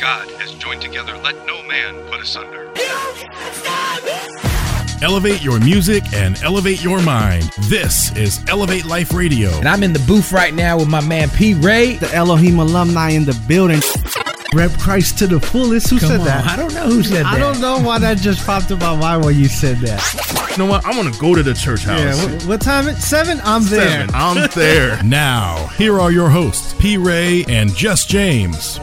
God has joined together, let no man put asunder. Elevate your music and elevate your mind. This is Elevate Life Radio. And I'm in the booth right now with my man P. Ray. The Elohim alumni in the building. Rep Christ to the fullest. Who Come said on, that? I don't know who said that. I don't know why that just popped in my mind when you said that. You know what? I want to go to the church house. Yeah, what, what time? It seven. I'm there. Seven. I'm there. now, here are your hosts, P. Ray and Just James.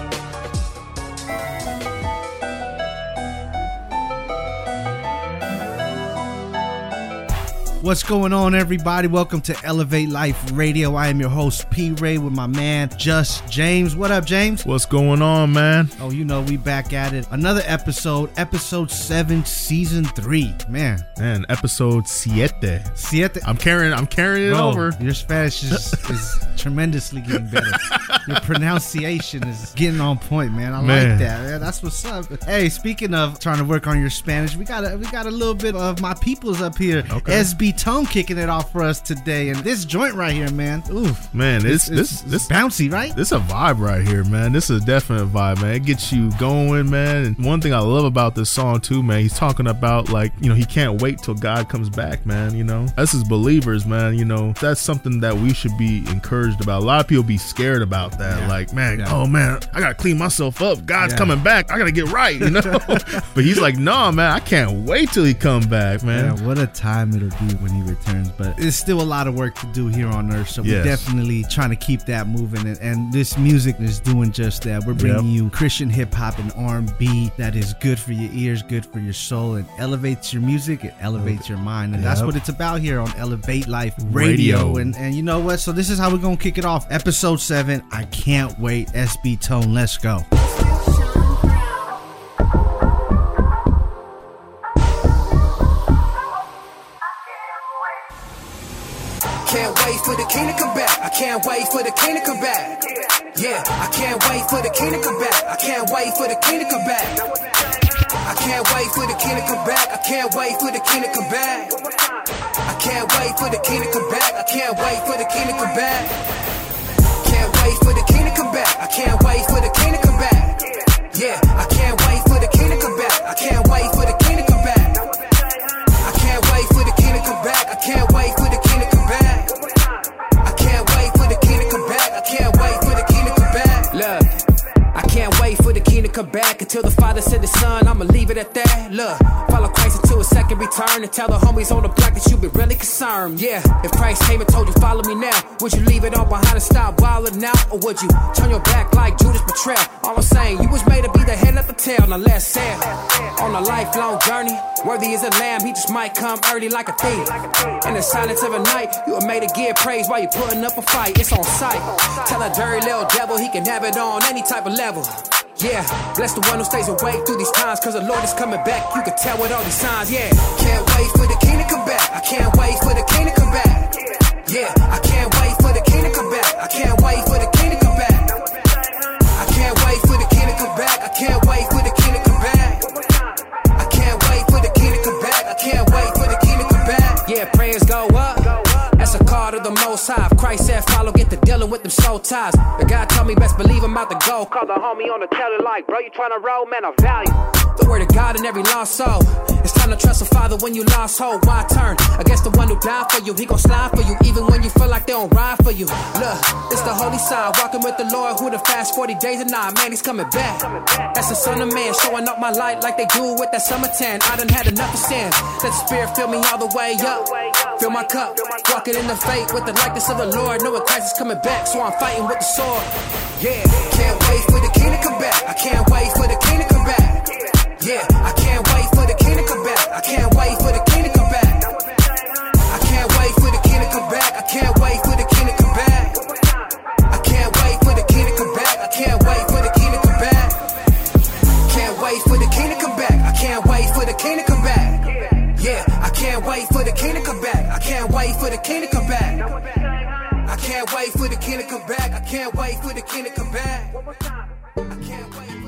What's going on, everybody? Welcome to Elevate Life Radio. I am your host, P. Ray, with my man, Just James. What up, James? What's going on, man? Oh, you know, we back at it. Another episode, episode seven, season three. Man, Man, episode siete. siete. I'm carrying. I'm carrying it Bro, over. Your Spanish is, is tremendously getting better. Your pronunciation is getting on point, man. I Man. like that. Man. That's what's up. Hey, speaking of trying to work on your Spanish, we got a we got a little bit of my peoples up here. Okay. SB Tone kicking it off for us today, and this joint right here, man. Oof, Man, this it's, this this bouncy, right? This a vibe right here, man. This is a definite vibe, man. It gets you going, man. And one thing I love about this song too, man, he's talking about like, you know, he can't wait till God comes back, man. You know, us as believers, man, you know, that's something that we should be encouraged about. A lot of people be scared about that. Yeah. Like, man, Yeah. oh man, I gotta clean myself up. God's Yeah. coming back. I gotta get right, you know. but he's like, no, man, I can't wait till he come back, man. What a time it'll be when he returns. But there's still a lot of work to do here on Earth. So we're definitely trying to keep that moving. And, and this music is doing just that. We're bringing Yep. you Christian hip hop and R&B that is good for your ears, good for your soul, and elevates your music. It elevates your mind. And that's what it's about here on Elevate Life Radio. Radio. And, and you know what? So this is how we're to kick it off. Episode 7. I can't wait. SB Tone. Let's go. I can't wait for the king to come back. I can't wait for the king to come back. Yeah, I can't wait for the king to come back. I can't wait for the king to come back. I can't wait for the king to come back. I can't wait for the king to come back. I can't wait for the king to come back. I can't wait for the king to come back. It at that. Look, follow Christ until his second return and tell the homies on the block that you be really concerned. Yeah, if Christ came and told you follow me now, would you leave it all behind and stop wilding out, or would you turn your back like Judas betrayal? All I'm saying, you was made to be the head of the tail. Now let's sail on a lifelong journey. Worthy is a lamb, he just might come early like a thief. In the silence of the night, you were made to give praise while you putting up a fight. It's on sight. Tell a dirty little devil he can have it on any type of level. Yeah, bless the one who stays awake through these times, cause the Lord is coming back. You can tell with all these signs, yeah. Can't wait for the king to come back. I can't wait for the king to come back. Yeah, I can't wait for the king to come back. I can't wait for the king to come back. I can't wait for the king to come back. I can't wait for the most high. If Christ said follow, get to dealing with them soul ties. The guy told me best believe I'm about to go. Call the homie on the telly like, bro, you tryna roll, man, I value. The word of God in every lost soul. It's time to trust the Father when you lost hope. Why turn against the one who died for you? He gon' slide for you, even when you feel like they don't ride for you. Look, it's the holy side, walking with the Lord who the fast 40 days and night. Man, he's coming back. That's the son of man, showing up my light like they do with that summer tan. I done had enough of sin. Let the spirit fill me all the way up. Fill my cup, walking in the faith with the likeness of the Lord. Knowing Christ is coming back, so I'm fighting with the sword. Yeah, can't wait for the king to come back. I can't wait for the king to come back. Yeah, I can't wait for the king to come back. I can't wait for the king to come back. I can't wait for the king to come back. I can't wait for the wait for the king to come back. I can't wait for the king to come back. I can't wait for the king to come back. I can't wait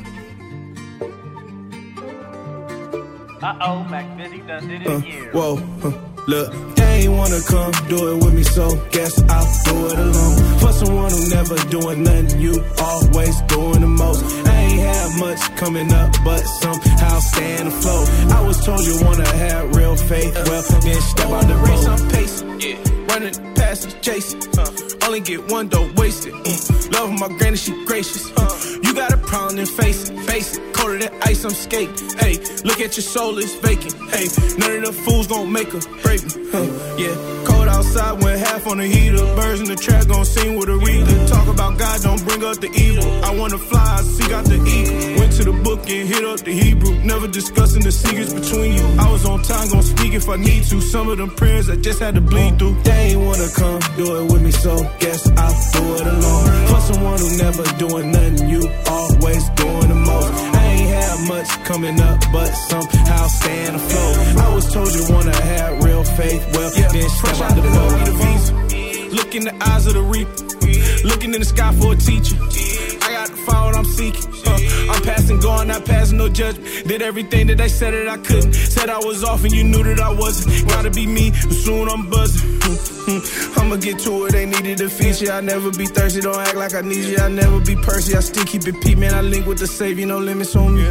for the Uh oh, Mac Busy done did it Uh, again. whoa, huh, look, they ain't wanna come do it with me, so guess I'll do it alone. For someone who never doing nothing, you always doing the most. I ain't ain't have much coming up, but somehow staying afloat. I was told you wanna have real faith. Well, then step out the race, I'm pacing. Yeah. Running and chasing. Uh, only get one, don't waste it. Uh, love my granny, she gracious. Uh, you got a problem, then face it, face it. Colder than ice, I'm skating. Hey, look at your soul, it's vacant. Hey, none of the fools gon' make a break me. Huh, yeah, cold outside, went half on the heater. Birds in the trap gon' sing with a reader. Talk about God, don't bring up the evil. I wanna fly, I seek out the eagle. Went to the book and hit up the Hebrew. Never discussing the secrets between you. I was on time, gon' speak if I need to. Some of them prayers I just had to bleed through. They ain't wanna come do it with me, so guess I'll do it alone. For someone who never doing nothing, you always doing the most. I ain't had much coming up, but somehow staying afloat. I was told you wanna have real faith, well, yeah, then step out the boat. Look in the eyes of the reaper, looking in the sky for a teacher. I'm seeking. Uh, I'm passing, going, not passing no judgment. Did everything that they said that I couldn't. Said I was off and you knew that I wasn't. Gotta be me, but soon I'm buzzing. I'ma get to it, ain't needed a feature. I never be thirsty, don't act like I need you. I never be Percy, I still keep it Pete, man. I link with the savior, no limits on me.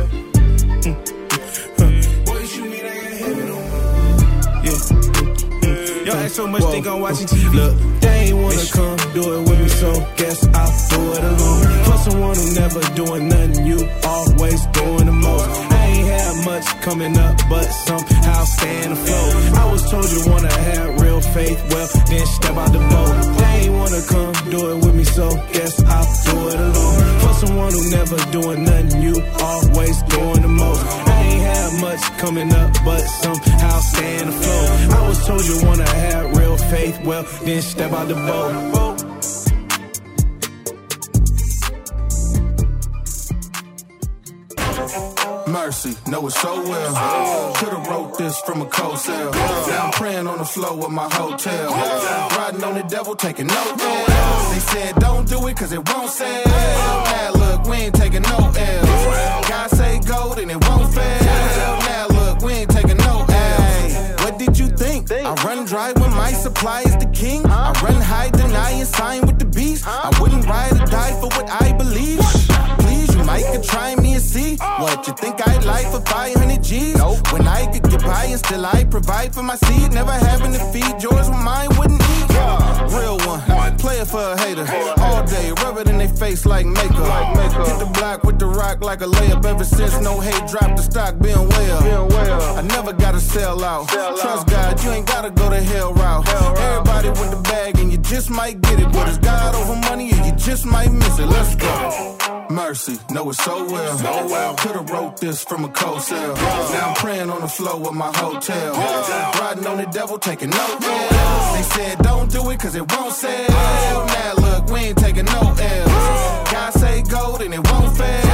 Boy, you shoot me, they got heaven on me. Yeah. Mm, mm, mm. So much, think I'm watching TV. Look, they ain't wanna come do it with me, so guess I'll do it alone. For someone who never doing nothing, you always doing the most. I ain't had much coming up, but somehow staying afloat. I was told you wanna have real faith, well, then step out the boat. They ain't wanna come do it with me, so guess I'll do it alone. For someone who never doing nothing, you always doing the most. I ain't had much coming up, but somehow staying afloat. I was told you wanna have real faith, well, then step out the boat. Mercy, know it so well. Could've wrote this from a cold cell. Now I'm praying on the floor of my hotel. Riding on the devil, taking no L's. They said don't do it cause it won't sell. Now look, we ain't taking no L's. God say gold and it won't fail. Now look, we ain't taking no L's. What did you think? I run dry when my supply is the king. I run high, deny and sign with the beast. I wouldn't ride or die for what I believe. You could try me and see what you think I'd like for 500 G's. When I could get by and still I provide for my seed. Never having to feed yours when mine wouldn't eat. Real one, play it for a hater. All day, rub it in their face like makeup. Hit the block with the rock like a layup. Ever since no hate dropped the stock, being well. I never gotta sell out. Trust God, you ain't gotta go the hell route. Everybody with the bag and you just might get it. But it's God over money and you just might miss it. Let's go. Mercy, know it so well. So well. Could've wrote this from a cold cell. Now I'm praying on the floor of my hotel. Riding on the devil, taking no L's. They said don't do it cause it won't sell. Now look, we ain't taking no L's. God say gold and it won't fail.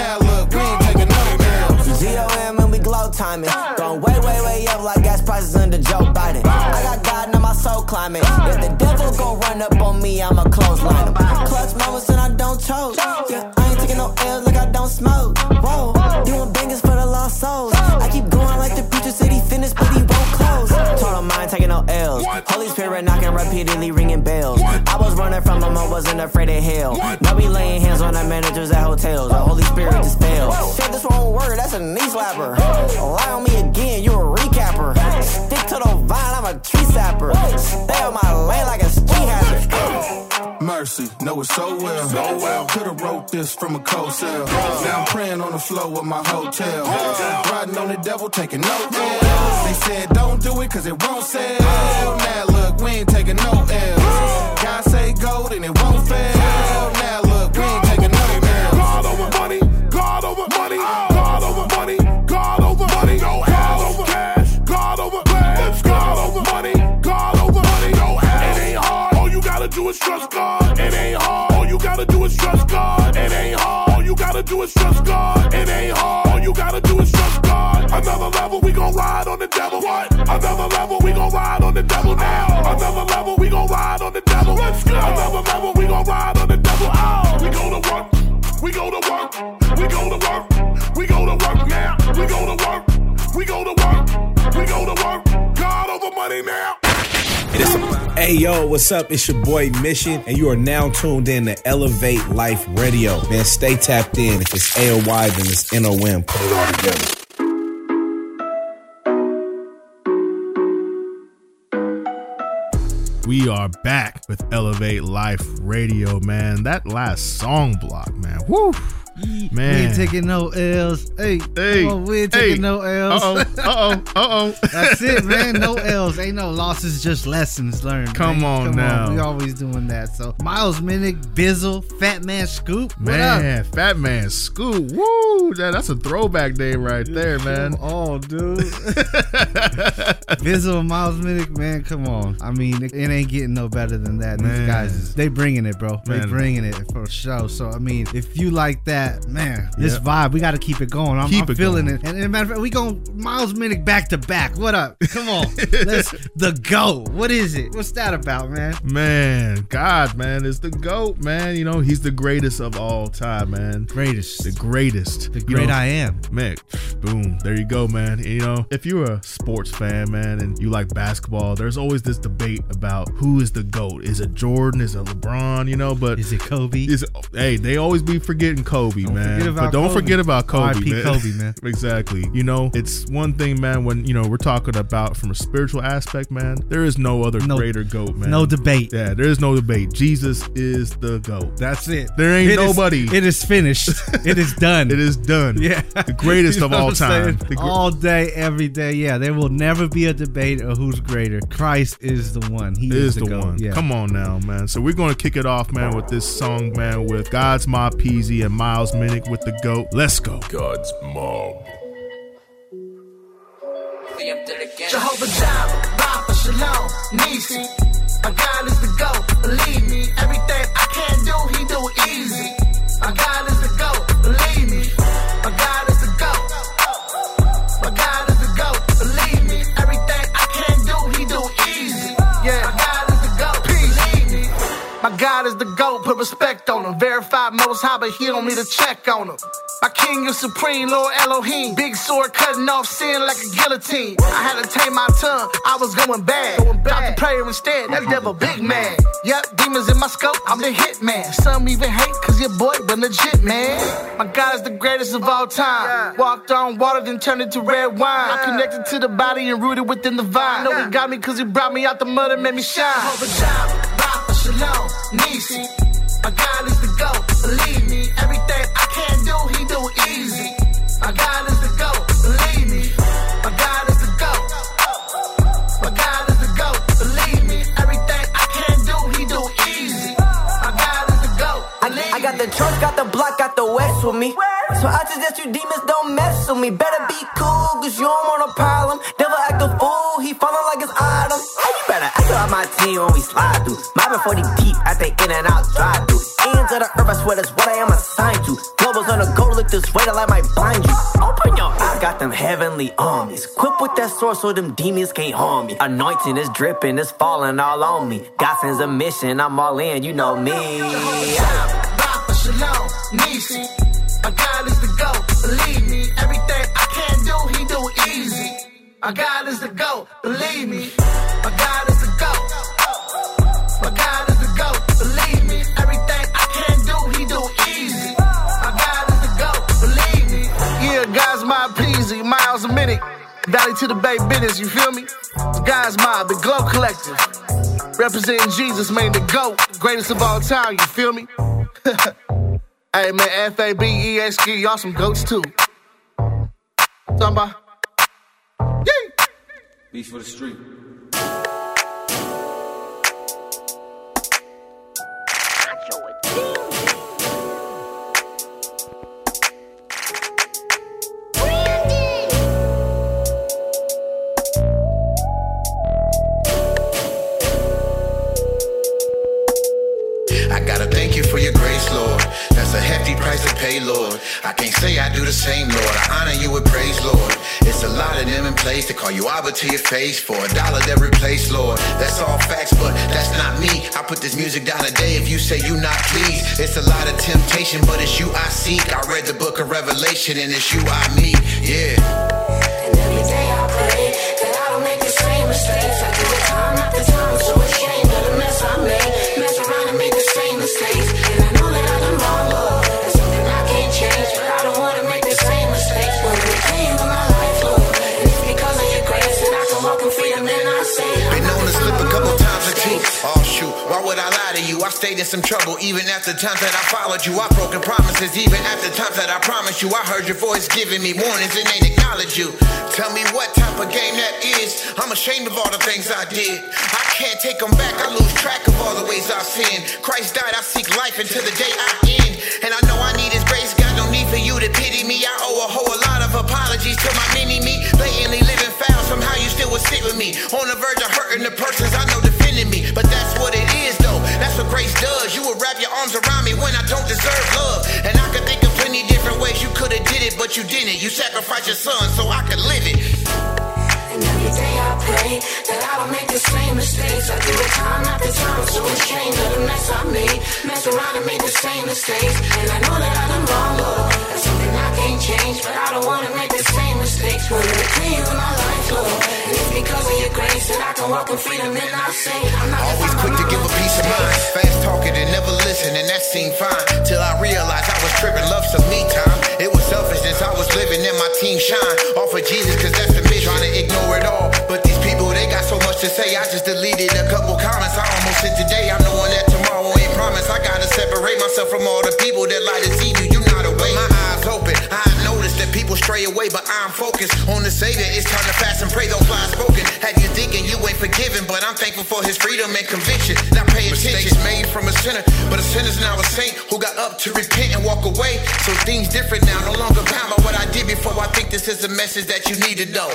Now look, we ain't taking no L's. G-O-M and we glow timing. Going way, way, way up like gas prices under Joe Biden. I got God in my soul climbing. If the devil gon' run up on me, I'ma clothesline him. Clutch moments and I don't choke. Yeah, I ain't taking no L's like I don't smoke. Whoa, doing bangers for the lost souls. I keep going like the preacher said he finished, but he won't close. I ain't taking no L's. Holy Spirit knocking repeatedly, ringing bells. I was running from him, I wasn't afraid of hell. Now we laying hands on the managers at hotels. The Holy Spirit just failed. Shit, this wrong word, that's a knee slapper. Lie on me again, you a recapper. I'm a tree sapper. Stay on my lane like a street hazard. Mercy, know it so well. So well. Could've wrote this from a cold cell. Now I'm praying on the floor of my hotel. Riding on the devil, taking no L's. They said don't do it cause it won't sell. Now look, we ain't taking no L's. God say gold and it won't fail. Do is trust God. It ain't hard, all you gotta do is trust God. It ain't hard, all you gotta do is trust God. It ain't hard, all you gotta do is trust God. Another level, we gon' ride on the devil. What? Another level, we gon' ride on the devil now. Another level, we gon' ride on the devil. Let's go. Another level, we gon' ride on the devil. Oh, we go to work. We go to work. We go to work. We go to work now. We go to work. We go to work. We go to work. God over money now. Hey, yo, what's up? It's your boy Mission, and you are now tuned in to Elevate Life Radio. Man, stay tapped in. If it's AOY, then it's NOM. Put it all together. We are back with Elevate Life Radio, man. That last song block, man. Woo! We ain't taking no L's. Hey, Hey, come on, we ain't hey. taking no L's. Uh-oh, uh-oh, uh-oh. That's it, man. No L's. Ain't no losses, just lessons learned. Come man. on now. We always doing that. So Miles Minnick, Bizzle, Fat Man Scoop. What Man, up? Fat Man Scoop. Woo! That, that's a throwback name right there, man. Oh, dude. Bizzle Miles Minnick, man, come on. I mean, it, ain't getting no better than that. These guys, they bringing it, bro. They Man. bringing it for sure. So, I mean, if you like that, man, this Yep. vibe, we got to keep it going. I'm, Keep I'm it feeling going. it. And, and matter of fact, we going Miles Minnick back to back. What up? Come on. Let's the go. What is it? What's that about, man? Man, God, man, it's the GOAT, man. You know, he's the greatest of all time, man. Greatest. The greatest. The You great know, I am. Man, boom, there you go, man. And, you know, if you're a sports fan, man, and you like basketball, there's always this debate about who is the GOAT. Is it Jordan? Is it LeBron? You know, but Is it Kobe? is hey, they always be forgetting Kobe, man. forget about but don't Kobe. forget about Kobe, R.I.P. man. Kobe, man. exactly. You know, it's one thing, man, when you know we're talking about from a spiritual aspect, man, there is no other No- greater GOAT, man. No debate. Yeah, there is no debate. Jesus is the GOAT. That's it. There ain't It is- nobody. it is finished. it is done. It is done. Yeah. The greatest You of all what I'm saying? time. Gr- all day, every day. Yeah, there will never be a debate of who's greater. Christ is the one. He is is, the GOAT. one. Yeah. Come on now, man. So we're gonna kick it off, man, with this song, man, with God's My Peasy and Miles Minnick with the GOAT. Let's go. God's mob. Jehovah Jireh, Rapha, Shalom, Nisi. My God is the GOAT, believe me. Everything I God is the GOAT, put respect on him. Verified most high, but he don't need a check on him. My king is supreme, Lord Elohim. Big sword cutting off sin like a guillotine. I had to tame my tongue, I was going bad. Going bad. to prayer instead, that devil big man. Yep, demons in my scope, I'm the hit man. Some even hate, cause your boy been legit, man. My God is the greatest of all time. Walked on water, then turned into red wine. I'm connected to the body and rooted within the vine. Know he got me cause he brought me out the mud and made me shine. Nisi. My God is the GOAT, believe I got the block, got the west with me. So I suggest you demons don't mess with me. Better be cool, cause you don't want a problem. Devil act a fool, he falling like it's autumn. Hey, you better act out my team when we slide through. Mobbing 40 deep at the in and out drive through. Ends of the earth, I swear that's what I am assigned to. Globals on the go, look this way, the light might blind you. Open your eyes, got them heavenly armies. Equipped with that sword so them demons can't harm me. Anointing is dripping, it's falling all on me. God sends a mission, I'm all in, you know me. Nisi. My God is the GOAT, believe me. Everything I can do, he do easy. My God is the GOAT, believe me. My God is the GOAT. My God is the GOAT, believe me. Everything I can do, he do easy. My God is the GOAT, believe me. Yeah, God's my peasy, miles a minute. Valley to the Bay business, you feel me? God's mob, the Glow Collective. Representing Jesus, man, the GOAT, greatest of all time, you feel me? hey, man, F A B E S K, y'all some goats too. Talking about. Yee! Beats for the street. I can't say I do the same, Lord. I honor you with praise, Lord. It's a lot of them in place to call you Abba to your face for a dollar that replace, Lord. That's all facts, but that's not me. I put this music down today if you say you not pleased. It's a lot of temptation, but it's you I seek. I read the book of Revelation and it's you I meet. Yeah. And every day I pray that I don't make the same mistakes. I do it time after time, stayed in some trouble. Even after times that I followed you, I broken promises. Even after times that I promised you, I heard your voice giving me warnings and ain't acknowledge you. Tell me what type of game that is. I'm ashamed of all the things I did. I can't take them back. I lose track of all the ways I've sinned. Christ died, I seek life until the day I end. And I know I need his grace. Got no need for you to pity me. I owe a whole lot of apologies to my mini me. Blatantly living foul. Somehow you still would sit with me. On the verge of hurting the persons I know grace does. You will wrap your arms around me when I don't deserve love. And I could think of plenty different ways you could have did it, but you didn't. You sacrificed your son so I could live it. And every day I pray that don't make the same mistakes. I do it time after time, so ashamed of the mess I made. Mess around and make the same mistakes. And I know that I done wrong, Lord. That's something I can't change, but I don't wanna make the same mistakes. Wanna repay you in my life, Lord. And it's because of your grace that I can walk in freedom and I say I'm not Always quick to give a piece of mind. Fast talking and never listen, and that seemed fine. Till I realized I was tripping, love some me time. It was selfishness, I was living in my team shine. Off of Jesus, cause that's the mission. Trying to ignore it all. But these people, got so much to say. I just deleted a couple comments. I almost said today. I'm knowing that tomorrow ain't promised. I gotta separate myself from all the people that lie to see you. You not away. My eyes open. I noticed that people stray away, but I'm focused on the Savior. It's time to fast and pray. Those lies spoken. Have you thinking you ain't forgiven? But I'm thankful for His freedom and conviction. Now pay attention. Mistakes made from a sinner, but a sinner's now a saint who got up to repent and walk away. So things different now. No longer bound by what I did before. I think this is a message that you need to know.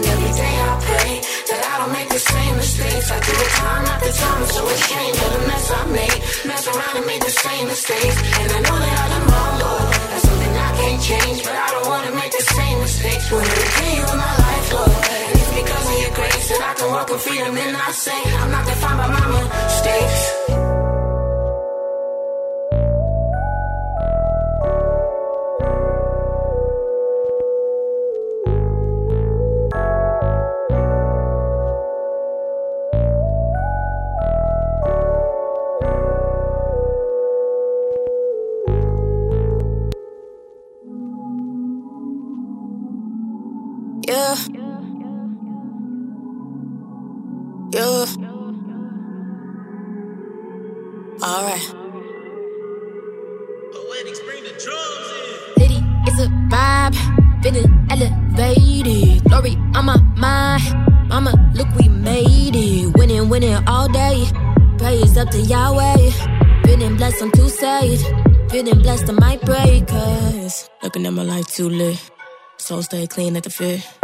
And every day I pray that I don't make the same mistakes. I do it time after time, I'm so ashamed of the mess I made. Mess around and make the same mistakes. And I know that I done wrong, Lord. That's something I can't change, but I don't wanna make the same mistakes. Wanna repay you in my life, Lord. And it's because of your grace that I can walk in freedom and I say I'm not defined by my mistakes. Yeah. Yeah. All right. Liddy, it's a vibe, feeling elevated. Glory on my mind, mama, look, we made it. Winning, winning all day. Praise up to Yahweh. Feeling blessed, I'm too saved. Feeling blessed, I might break. Cause looking at my life too lit. Soul stay clean at the fit.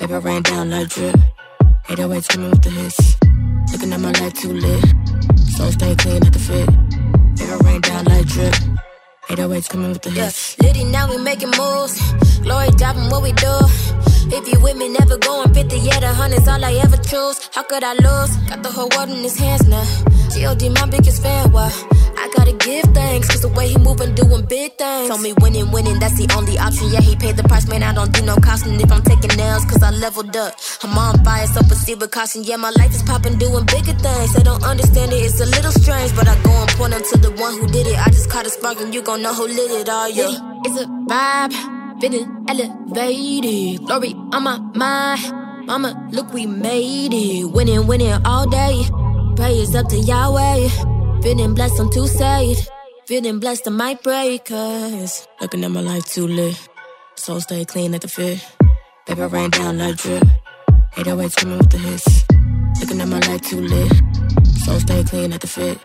Baby, ran down like drip. 808 screaming with the hits. Looking at my life too lit. So stay clean at the fit. Baby, ran down like drip. 808 coming with the hits. Yeah, Liddy, now we making moves. Glory dropping what we do. If you with me, never going 50, yeah, the hundred's all I ever choose. How could I lose? Got the whole world in his hands now. G.O.D. my biggest fan, why? Doing big things. Told me winning, winning, that's the only option. Yeah, he paid the price, man, I don't do no costing if I'm taking nails, cause I leveled up. I'm on fire, so proceed with caution. Yeah, my life is popping, doing bigger things. They don't understand it, it's a little strange, but I go and point them to the one who did it. I just caught a spark, and you gon' know who lit it all, yeah. It's a vibe, feeling elevated. Glory on my mind, mama, look, we made it. Winning, winning all day. Praise up to Yahweh. Feeling blessed, I'm too saved. Feeling blessed, I might break. Cause Looking at my life too lit. Soul stay clean at the fit. Baby, I ran down like drip. 808 screaming with the hits. Looking at my life too lit. Soul stay clean at the fit.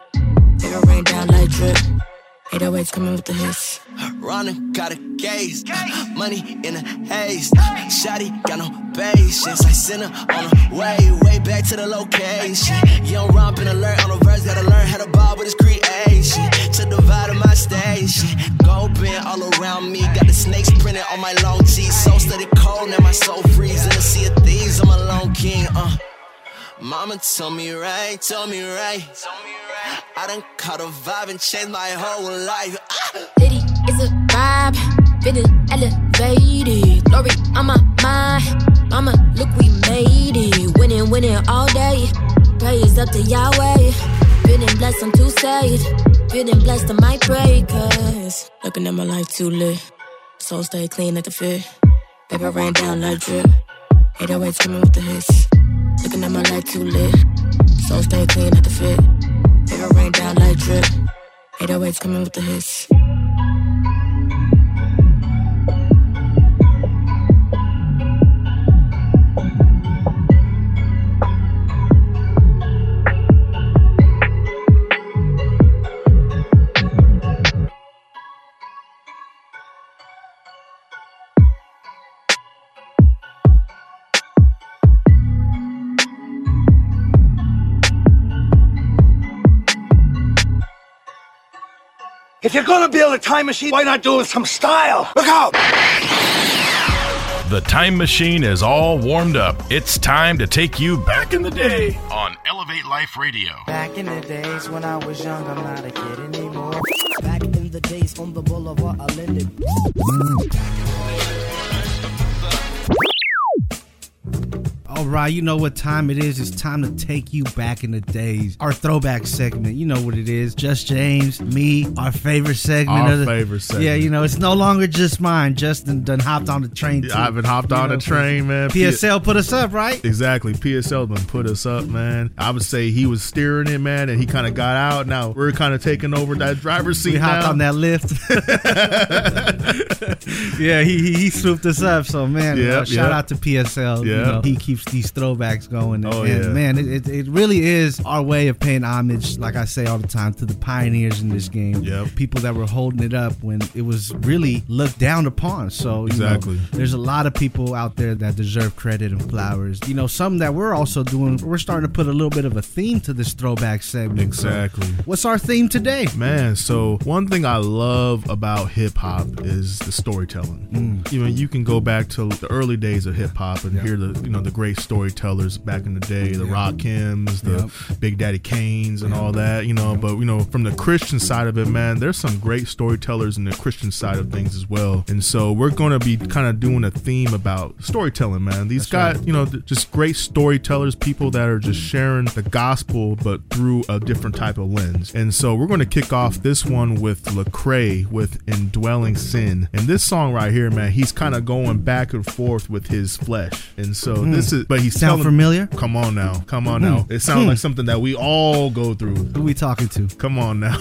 Baby, I ran down like drip. 808 coming with the hits. Running, got a gaze. Money in a haze. Shotty got no patience. I send her on the way, way back to the location. Young romp and alert on the verse. Gotta learn how to ball with his creation. To divide my station. Gold band all around me. Got the snakes printed on my long tee. So steady cold, now my soul freezing. A sea of thieves, I'm a lone king. Uh. Mama told me right, told me right. I done caught a vibe and changed my whole life. Ah! Liddy, it's a vibe, feeling elevated. Glory on my mind, mama, look, we made it. Winning, winning all day. Praise up to Yahweh. Feeling blessed, I'm too saved. Feeling blessed, I might break. Cause Looking at my life too lit. Soul stay clean at the fit. I ran down like drip. 808 coming with the hits. Looking at my life too lit. So stay clean at the fit. Paper rain down like drip. 808s coming with the hits. If you're gonna build a time machine, why not do it with some style? Look out! The time machine is all warmed up. It's time to take you back in the day on Elevate Life Radio. Back in the days when I was young, I'm not a kid anymore. Back in the days on the boulevard, I landed. All right, you know what time it is. It's time to take you back in the days. Our throwback segment. You know what it is. Just James, me, our favorite segment. Our of the- favorite segment. Yeah, you know, it's no longer just mine. Justin done hopped on the train. Too. I've been hopped You on know, the train, man. PSL put us up, right? Exactly. PSL been put us up, man. I would say he was steering it, man, and he kind of got out. Now we're kind of taking over that driver's seat. We hopped now. on that lift. yeah, he, he he swooped us up. So man, Yep, uh, shout yep. out to PSL. You know, he keeps these throwbacks going. Oh, and yeah. man, it, it, it really is our way of paying homage, like I say all the time, to the pioneers in this game. Yep. People that were holding it up when it was really looked down upon. So you know, Exactly. there's a lot of people out there that deserve credit and flowers. You know, some that we're also doing. We're starting to put a little bit of a theme to this throwback segment. So Exactly. what's our theme today? Man, so one thing I love about hip hop is the storytelling. Mm. You know, you can go back to the early days of hip hop and hear the you know the great storytellers back in the day, the Rakims, the Big Daddy Kanes, and all that. You know, but you know from the Christian side of it, man, there's some great storytellers in the Christian side of things as well. And so we're going to be kind of doing a theme about storytelling, man. These guys, you know, th- just great storytellers, people that are just sharing the gospel, but through a different type of lens. And so we're going to kick off this one with Lecrae with Indwelling Sin. And this song right here, man, he's kind of going back and forth with his flesh. And so Hmm. this is, but he's Sound telling, familiar? Come on now, come on now. It sounds Hmm. like something that we all go through. Who we talking to? Come on now.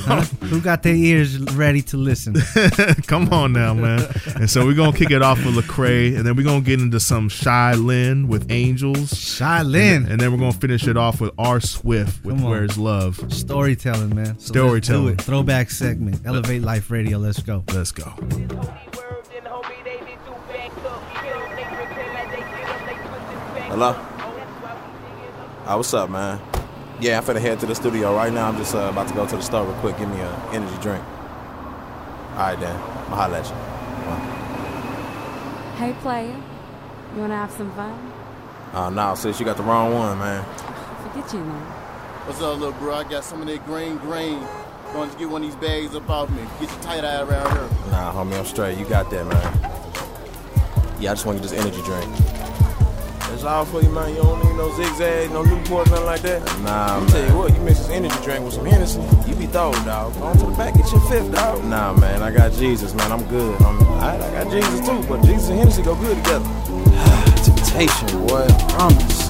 Who got their ears ready to listen? Come on now, man. And so we're gonna kick it off with Lecrae, and then we're gonna get into some Shai Linne with Angels. Shai Linne. And, and then we're gonna finish it off with R Swift with Where's Love. Storytelling, man. So Storytelling. Let's do it. Throwback segment. Elevate Life Radio. Let's go. Let's go. Hello? Ah, what's up, man? Yeah, I'm finna head to the studio right now. I'm just uh, about to go to the store real quick. Give me an energy drink. All right, then. I'll holler at you. Hey, player. You wanna have some fun? Uh, nah, sis, you got the wrong one, man. Forget you, man. What's up, little bro? I got some of that green grain. Going to get one of these bags up off me. Get your tight eye around here. Nah, homie, I'm straight. You got that, man. Yeah, I just want to get this energy drink. That's all for you, man. You don't need no zigzag, no Newport, nothing like that. Nah, man. tell you what, you mix this energy drink with some Hennessy, you be thrown, dog. Go on to the back, get your fifth, dog. Nah, man, I got Jesus, man. I'm good. I'm, I, I got Jesus too, but Jesus and Hennessy go good together. Temptation, boy. Promise.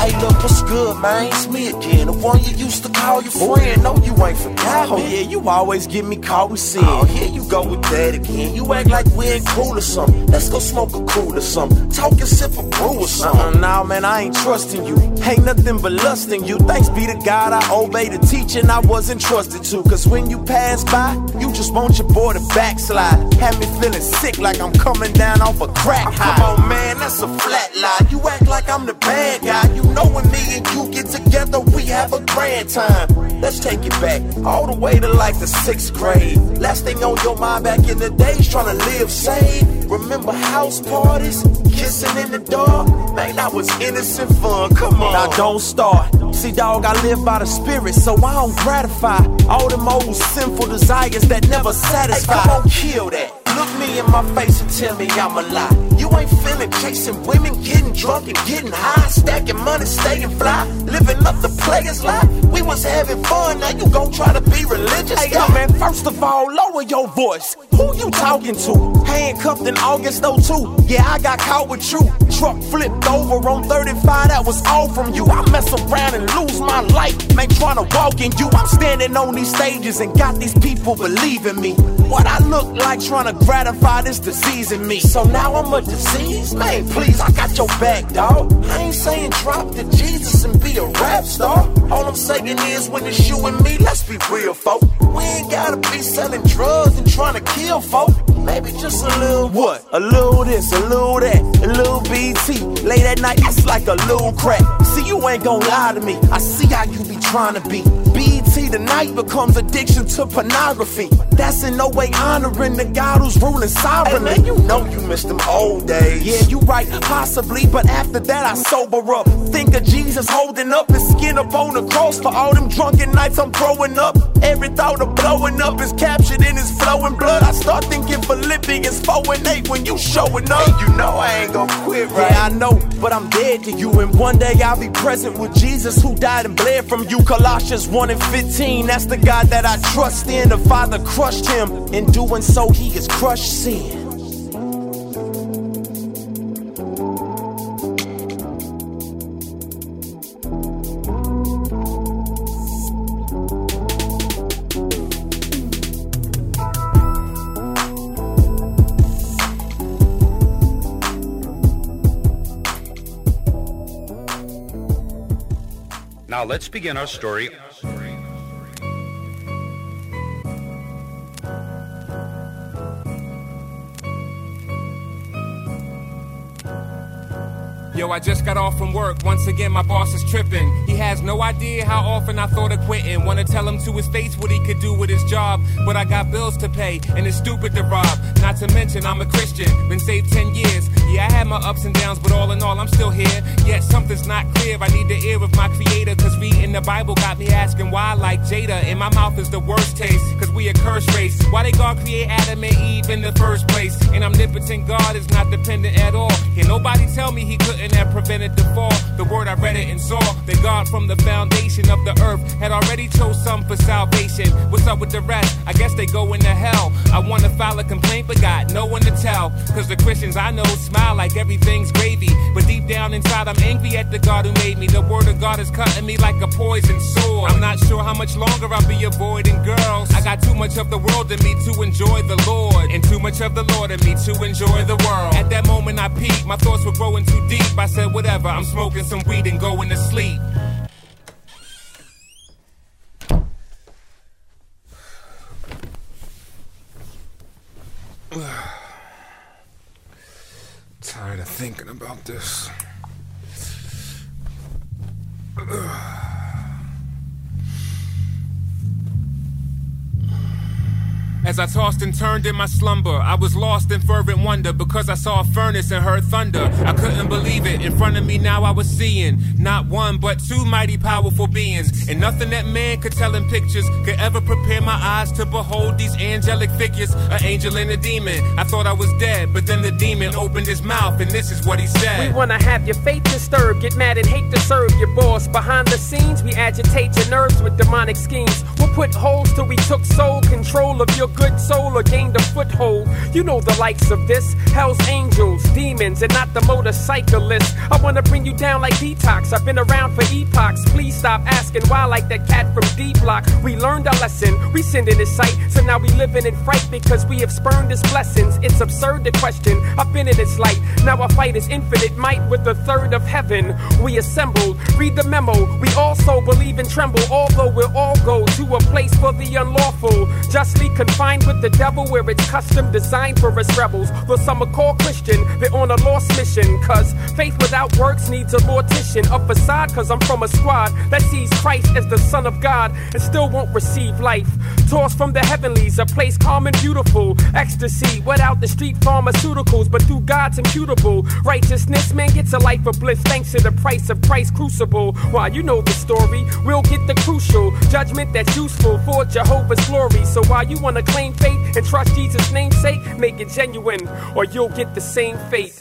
Hey, look, what's good, man? It's me again, the one you used to call your friend. No, you ain't forgot Oh, me. yeah, you always get me caught in sin. Oh, here you go with that again. You act like we ain't cool or something. Let's go smoke a cool or something. Talk yourself a brew or something. Uh-uh, nah, man, I ain't trusting you. Ain't nothing but lusting you. Thanks be to God, I obey the teaching I wasn't trusted to. Cause when you pass by, you just want your boy to backslide. Have me feeling sick like I'm coming down off a crack high. Come on, man, that's a flat lie. You act like I'm the bad guy. You know when me and you get together, we have a grand time. Let's take it back all the way to like the sixth grade. Last thing on your mind back in the days, trying to live safe. Remember house parties, kissing in the dark? Man, that was innocent fun. Come on. Now don't start. See, dog, I live by the spirit, so I don't gratify all them old sinful desires that never satisfy. Hey, come on, kill that. Look me in my face and tell me I'm a lie. You ain't feeling chasing women, getting drunk and getting high, stacking money, staying fly, living up the player's life. We was having fun, now you gon' try to be religious. Hey, yo, man, first of all, lower your voice. Who you talking to? Handcuffed in August 02. Yeah, I got caught with you. Truck flipped over on 35, that was all from you. I mess around and lose my life. Man, trying to walk in you. I'm standing on these stages and got these people believing me. What I look like trying to gratify this disease in me. So now I'm a disease? Man, please, I got your back, dog. I ain't saying drop the Jesus and be a rap star. All I'm saying is when it's you and me, let's be real, folk. We ain't gotta be selling drugs and trying to kill folk. Maybe just a little what? A little this, a little that, a little BT. Late at night, that's like a little crack. See, you ain't gonna lie to me. I see how you be trying to be. BT tonight becomes addiction to pornography. That's in no way honoring the God who's ruling sovereignly. Hey man, you know you missed them old days. Yeah, you right, possibly, but after that I sober up. Think of Jesus holding up his skin up on the cross for all them drunken nights I'm throwing up. Every thought of blowing up is captured in his flowing blood. I start thinking Philippians 4 and 8 when you showing up. Hey, you know I ain't gonna quit, right? Yeah, I know, but I'm dead to you. And one day I'll be present with Jesus who died and bled from you. Colossians 1 and 15. That's the God that I trust in. The Father crushed him. In doing so, he has crushed sin. Now let's begin our story. I just got off from work. Once again, my boss is tripping. He has no idea how often I thought of quitting. Wanna tell him to his face what he could do with his job. But I got bills to pay, and it's stupid to rob. Not to mention, I'm a Christian, been saved 10 years. Yeah, I had my ups and downs, but all in all, I'm still here. Yet something's not clear. I need the ear of my creator, cause reading the Bible got me asking why, like Jada. In my mouth is the worst taste, cause we a cursed race. Why they God create Adam and Eve in the first place? And omnipotent God is not dependent at all. Can nobody tell me he couldn't have prevented the fall? The word I read it and saw that God from the foundation of the earth had already chose some for salvation. What's up with the rest? I guess they go into hell. I wanna file a complaint, but got no one to tell. Cause the Christians I know smile like everything's gravy. But deep down inside, I'm angry at the God who made me. The word of God is cutting me like a poison sword. I'm not sure how much longer I'll be avoiding girls. I got too much of the world in me to enjoy the Lord, and too much of the Lord in me to enjoy the world. At that moment, I peaked. My thoughts were growing too deep. I said, whatever, I'm smoking some weed and going to sleep. Tired of thinking about this. As I tossed and turned in my slumber, I was lost in fervent wonder because I saw a furnace and heard thunder. I couldn't believe it. In front of me now I was seeing not one but two mighty powerful beings. And nothing that man could tell in pictures could ever prepare my eyes to behold these angelic figures, an angel and a demon. I thought I was dead, but then the demon opened his mouth and this is what he said. We wanna have your faith disturbed, get mad and hate to serve your boss. Behind the scenes, we agitate your nerves with demonic schemes. We'll put holes till we took sole control of your good soul or gained a foothold. You know the likes of this hell's angels, demons, and not the motorcyclists. I wanna bring you down like detox. I've been around for epochs. Please stop asking why, like that cat from D Block. We learned our lesson, we sinned in his sight, so now we living in fright because we have spurned his blessings. It's absurd to question. I've been in its light. Now our fight is infinite might with the third of heaven. We assembled, read the memo. We also believe and tremble, although we'll all go to a place for the unlawful. Justly confined with the devil where it's custom designed for us rebels. Though some are called Christian, they're on a lost mission. Cause faith without works needs a mortician. A facade, cause I'm from a squad that sees Christ as the Son of God and still won't receive life. Tossed from the heavenlies, a place calm and beautiful. Ecstasy without the street pharmaceuticals, but through God's imputable righteousness, man gets a life of bliss thanks to the price of Christ crucible. Why, you know the story. We'll get the crucial judgment that's useful for Jehovah's glory. So while you wanna claim faith and trust Jesus' namesake, make it genuine, or you'll get the same fate.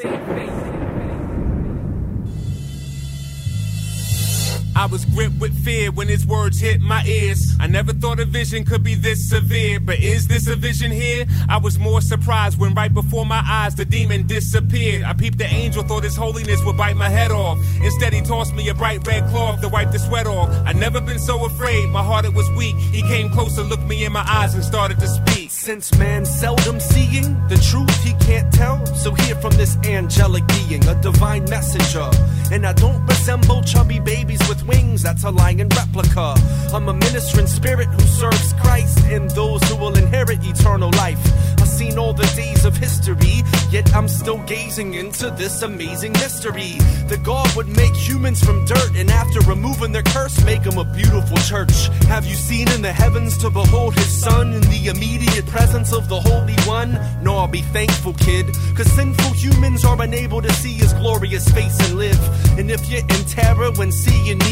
I was gripped with fear when his words hit my ears. I never thought a vision could be this severe, but is this a vision here? I was more surprised when right before my eyes the demon disappeared. I peeped the angel, thought his holiness would bite my head off. Instead, he tossed me a bright red cloth to wipe the sweat off. I'd never been so afraid, my heart it was weak. He came closer, looked me in my eyes, and started to speak. Since man seldom seeing the truth he can't tell, so hear from this angelic being, a divine messenger. And I don't resemble chubby babies with wings, that's a lying replica. I'm a ministering spirit who serves Christ and those who will inherit eternal life. I've seen all the days of history, yet I'm still gazing into this amazing mystery. That God would make humans from dirt, and after removing their curse, make them a beautiful church. Have you seen in the heavens to behold his son in the immediate presence of the Holy One? No, I'll be thankful, kid, cause sinful humans are unable to see his glorious face and live. And if you're in terror when seeing me,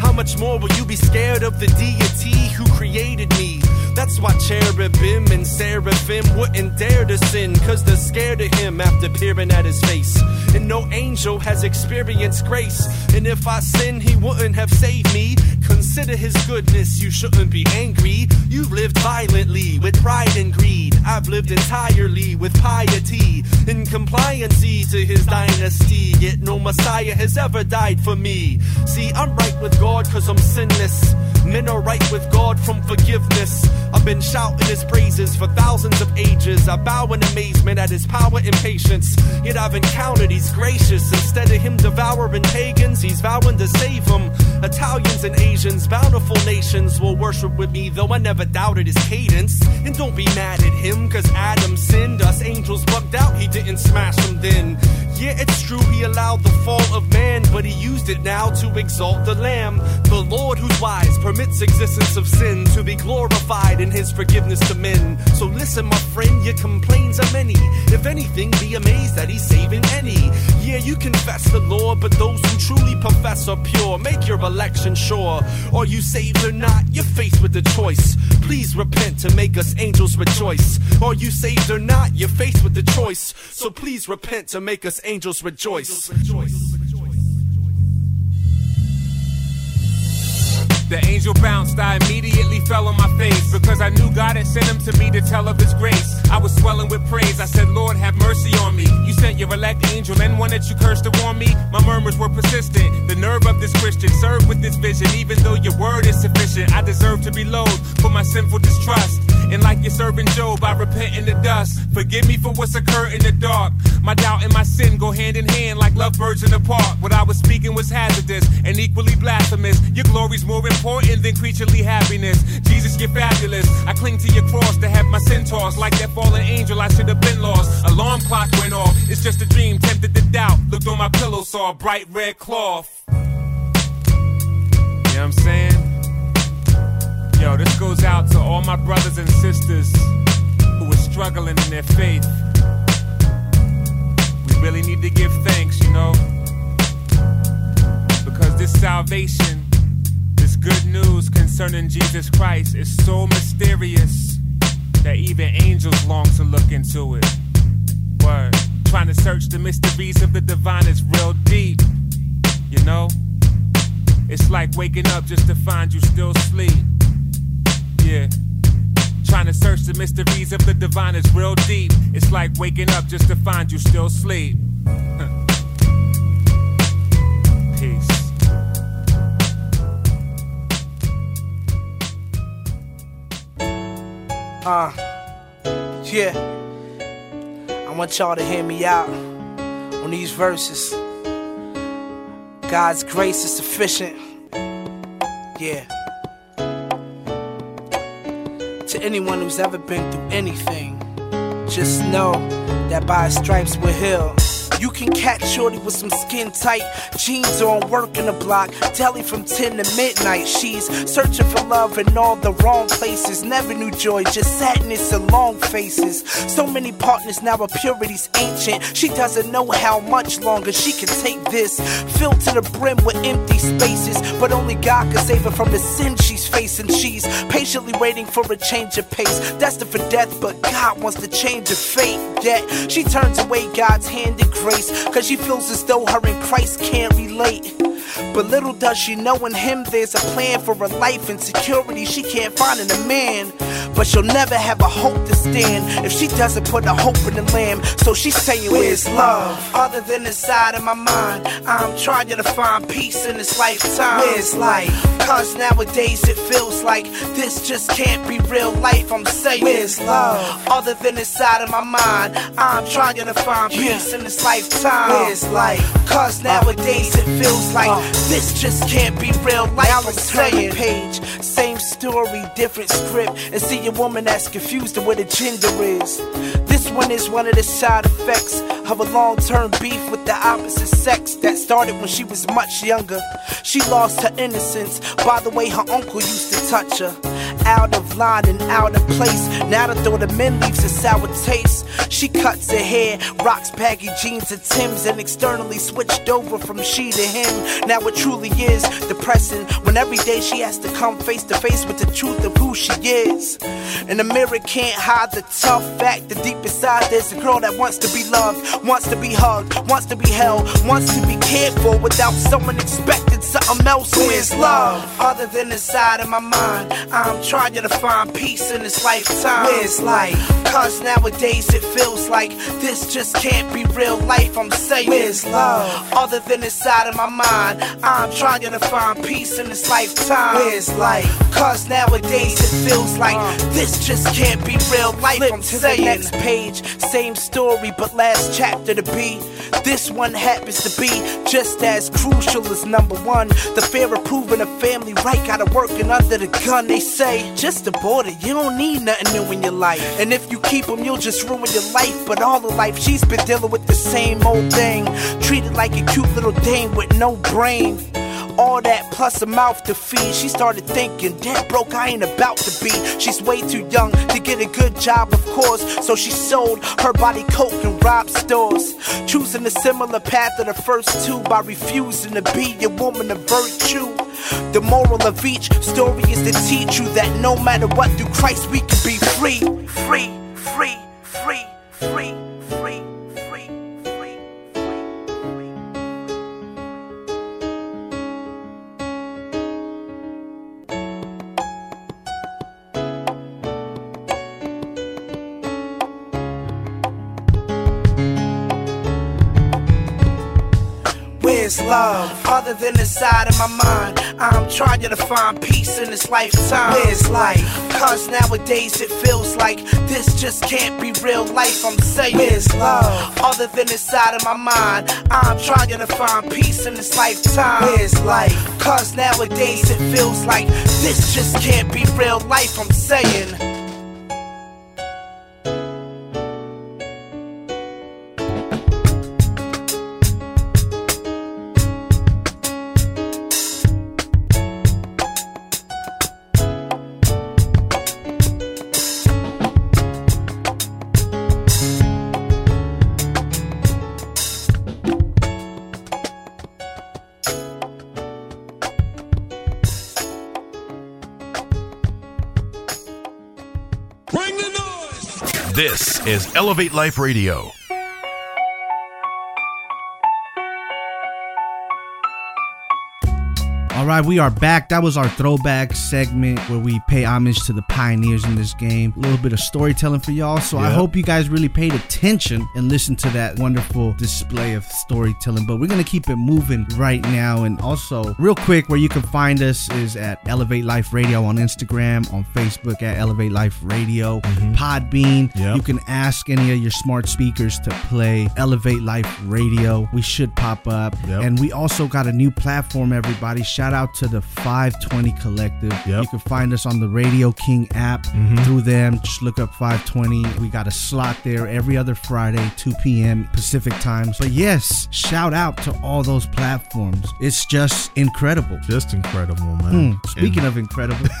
how much more will you be scared of the deity who created me? That's why cherubim and seraphim wouldn't dare to sin, cause they're scared of him after peering at his face. And no angel has experienced grace. And if I sin, he wouldn't have saved me. Consider his goodness, you shouldn't be angry. You've lived violently with pride and greed. I've lived entirely with piety, in compliancy to his dynasty. Yet no Messiah has ever died for me. See, I'm right with God cause I'm sinless. Men are right with God from forgiveness. I've been shouting his praises for thousands of ages. I bow in amazement at his power and patience. Yet I've encountered he's gracious. Instead of him devouring pagans, he's vowing to save them. Italians and Asians, bountiful nations will worship with me, though I never doubted his cadence. And don't be mad at him, cause Adam sinned. Us angels bugged out, he didn't smash them then. Yeah, it's true, he allowed the fall of man, but he used it now to exalt the Lamb. The Lord who's wise permits existence of sin to be glorified in his forgiveness to men. So listen, my friend, your complaints are many. If anything, be amazed that he's saving any. Yeah, you confess the Lord, but those who truly profess are pure. Make your election sure. Are you saved or not? You're faced with the choice. Please repent to make us angels rejoice. Are you saved or not? You're faced with the choice. So please repent to make us angels rejoice. The angel bounced, I immediately fell on my face because I knew God had sent him to me to tell of his grace. I was swelling with praise. I said, Lord, have mercy on me. You sent your elect angel and one that you cursed to warn me. My murmurs were persistent. The nerve of this Christian served with this vision. Even though your word is sufficient, I deserve to be loathed for my sinful distrust. And like your servant Job, I repent in the dust. Forgive me for what's occurred in the dark. My doubt and my sin go hand in hand like lovebirds in the park. What I was speaking was hazardous and equally blasphemous. Your glory's more important than creaturely happiness. Jesus, you're fabulous. I cling to your cross to have my sin tossed. Like that fallen angel, I should have been lost. Alarm clock went off. It's just a dream, tempted to doubt. Looked on my pillow, saw a bright red cloth. You know what I'm saying? Yo, this goes out to all my brothers and sisters who are struggling in their faith. We really need to give thanks, you know? Because this salvation, this good news concerning Jesus Christ is so mysterious that even angels long to look into it. Word. Trying to search the mysteries of the divine is real deep, you know? It's like waking up just to find you still asleep. Yeah. Trying to search the mysteries of the divine is real deep. It's like waking up just to find you still asleep. Peace. Uh, yeah. I want y'all to hear me out on these verses. God's grace is sufficient. Yeah. To anyone who's ever been through anything, just know that by stripes we're healed. You can catch Shorty with some skin tight jeans on, working the block, telly from 10 to midnight. She's searching for love in all the wrong places. Never knew joy, just sadness and long faces. So many partners now, her purity's ancient. She doesn't know how much longer she can take this. Filled to the brim with empty spaces, but only God can save her from the sin she's facing. She's patiently waiting for a change of pace. Destined for death, but God wants to change her fate. Yet she turns away God's hand in grace, cause she feels as though her and Christ can't relate. But little does she know in him there's a plan for her life and security she can't find in a man. But she'll never have a hope to stand if she doesn't put a hope in the lamb. So she's saying, Where's love? Other than inside of my mind, I'm trying to find peace in this lifetime. Where's life? Cause nowadays it feels like this just can't be real life. I'm saying, Where's love? Other than inside of my mind, I'm trying to find peace in this lifetime. Where's life? Cause nowadays it feels like uh. this just can't be real life. Now I'm saying, page, same story, different script, and see a woman that's confused to what a gender is. This one is one of the side effects of a long term beef with the opposite sex that started when she was much younger. She lost her innocence by the way her uncle used to touch her. Out of line and out of place. Now the thought of men leaves a sour taste. She cuts her hair, rocks baggy jeans and Tims, and externally switched over from she to him. Now it truly is depressing when every day she has to come face to face with the truth of who she is. And the mirror can't hide the tough fact The deep inside there's a girl that wants to be loved, wants to be hugged, wants to be held, wants to be cared for without someone expecting something else. Where's love? Other than inside of my mind, I'm trying to find peace in this lifetime. Where's life? Cause nowadays it feels like this just can't be real life. I'm saying, Where's love? Other than inside of my mind, I'm trying to find peace in this lifetime. Where's life? Cause nowadays it feels like this just can't be real life. Flip I'm to saying. the next page, same story, but last chapter to be. This one happens to be just as crucial as number one. The fear of proving a family right, gotta working under the gun. They say, just abort it, you don't need nothing new in your life. And if you keep them, you'll just ruin your life. But all her life, she's been dealing with the same old thing. Treated like a cute little dame with no brain. All that plus a mouth to feed. She started thinking, damn broke, I ain't about to be. She's way too young to get a good job, of course. So she sold her body coke and robbed stores. Choosing a similar path to the first two by refusing to be a woman of virtue. The moral of each story is to teach you that no matter what, through Christ we can be free. Free, free, free, free, free. Love? Other than inside of my mind, I'm trying to find peace in this lifetime. Where's life? Cause nowadays it feels like this just can't be real life. I'm saying, Where's love? Other than inside of my mind, I'm trying to find peace in this lifetime. Where's life? Cause nowadays it feels like this just can't be real life. I'm saying. Is Elevate Life Radio. All right, we are back. That was our throwback segment where we pay homage to the pioneers in this game. A little bit of storytelling for y'all. So I hope you guys really paid attention and listened to that wonderful display of storytelling. But we're going to keep it moving right now. And also, real quick, where you can find us is at Elevate Life Radio on Instagram, on Facebook at Elevate Life Radio, mm-hmm. Podbean. Yep. You can ask any of your smart speakers to play Elevate Life Radio. We should pop up. Yep. And we also got a new platform, everybody. Shout out to the 520 Collective. You can find us on the Radio King app Mhm. through them. Just look up 520. We got a slot there every other Friday, 2 p.m. Pacific times. But yes, shout out to all those platforms. It's just incredible. Just incredible, man. Hmm, Speaking And- of incredible,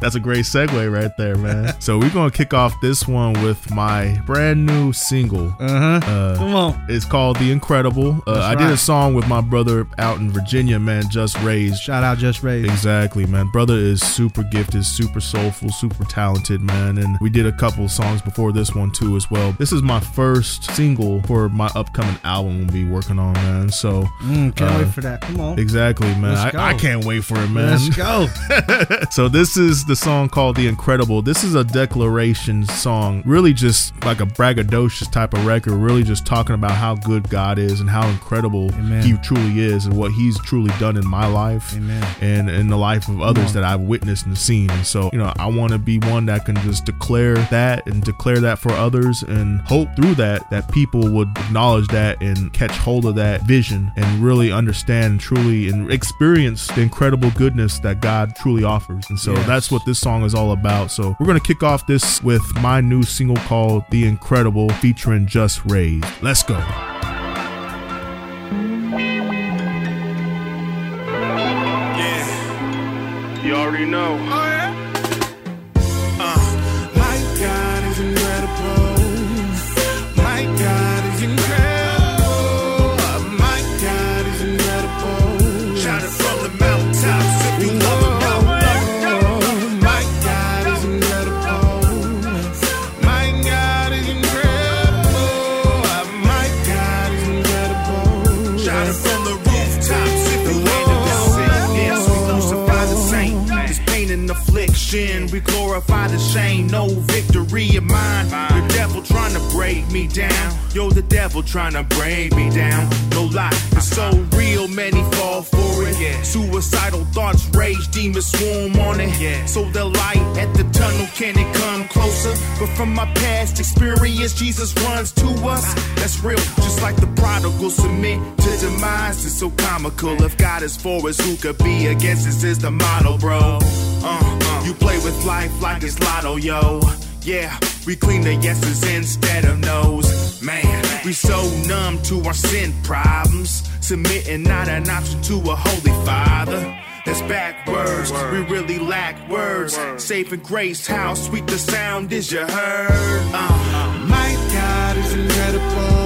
That's a great segue right there, man. so we're gonna kick off this one with my brand new single. Uh-huh. Come on. It's called "The Incredible." Uh, That's I did a song with my brother out in Virginia, man, Justin. Just Raised. Shout out Just Raised. Exactly, man. Brother is super gifted, super soulful, super talented, man. And we did a couple songs before this one too as well. This is my first single for my upcoming album we'll be working on, man. So Mm, can't uh, wait for that. Come on. Exactly, man. I, I can't wait for it, man. Let's go. so this is the song called The Incredible. This is a declaration song, really just like a braggadocious type of record, really just talking about how good God is and how incredible Amen. he truly is and what he's truly done in my life Amen. and in the life of others that I've witnessed and seen. And so, you know, I want to be one that can just declare that and declare that for others and hope through that that people would acknowledge that and catch hold of that vision and really understand truly and experience the incredible goodness that God truly offers. And so Yes. that's what this song is all about. So we're going to kick off this with my new single called The Incredible featuring Just Raised. Let's go. Already know. Glorify the shame. No victory of mine. Devil trying to break me down. Yo, the devil trying to break me down. No lie, it's so real. Many fall for it. Yeah. Suicidal thoughts rage, demons swarm on it. Yeah. So the light at the tunnel can it come closer? But from my past experience, Jesus runs to us. That's real, just like the prodigal submit to demise. It's so comical. If God is for us, who could be against us? Is the motto, bro. Uh, uh, you play with life like it's lotto, yo. Yeah, we clean the yeses instead of no's. Man, we so numb to our sin problems. Submitting not an option to a holy father. That's backwards. We really lack words. Saving grace, how sweet the sound is you heard. Uh, my God is incredible.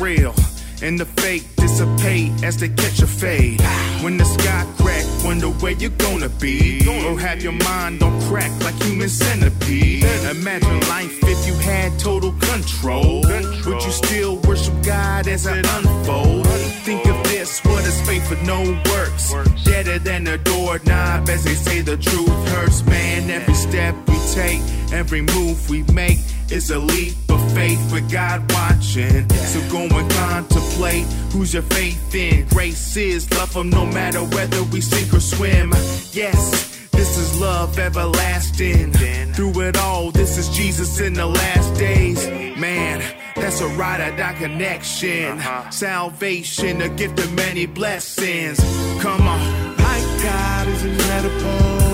Real and the fake dissipate as they catch a fade. When the sky crack, wonder where you're gonna be. Or have your mind on crack like human centipede. Imagine life if you had total control. Would you still worship God as it unfold? Think of this, what is faith for no works? Deader than a doorknob, as they say the truth hurts, man. Every step we take, every move we make is a leap of faith with God watching. So go and contemplate who's your faith in. Grace is love from no matter whether we sink or swim. Yes. This is love everlasting. Through it all, this is Jesus in the last days. Man, that's a ride or die connection. Salvation, a gift of many blessings. Come on. My God is incredible.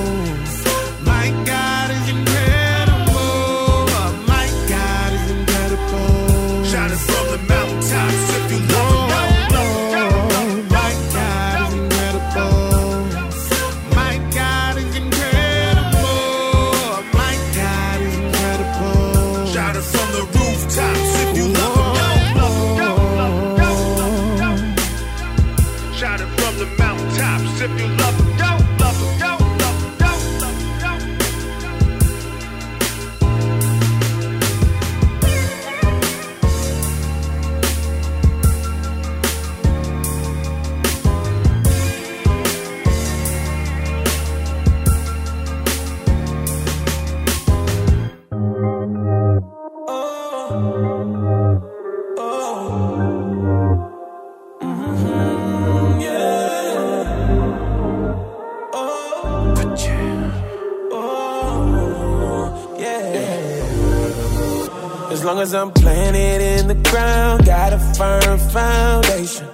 long as I'm planted in the ground, got a firm foundation.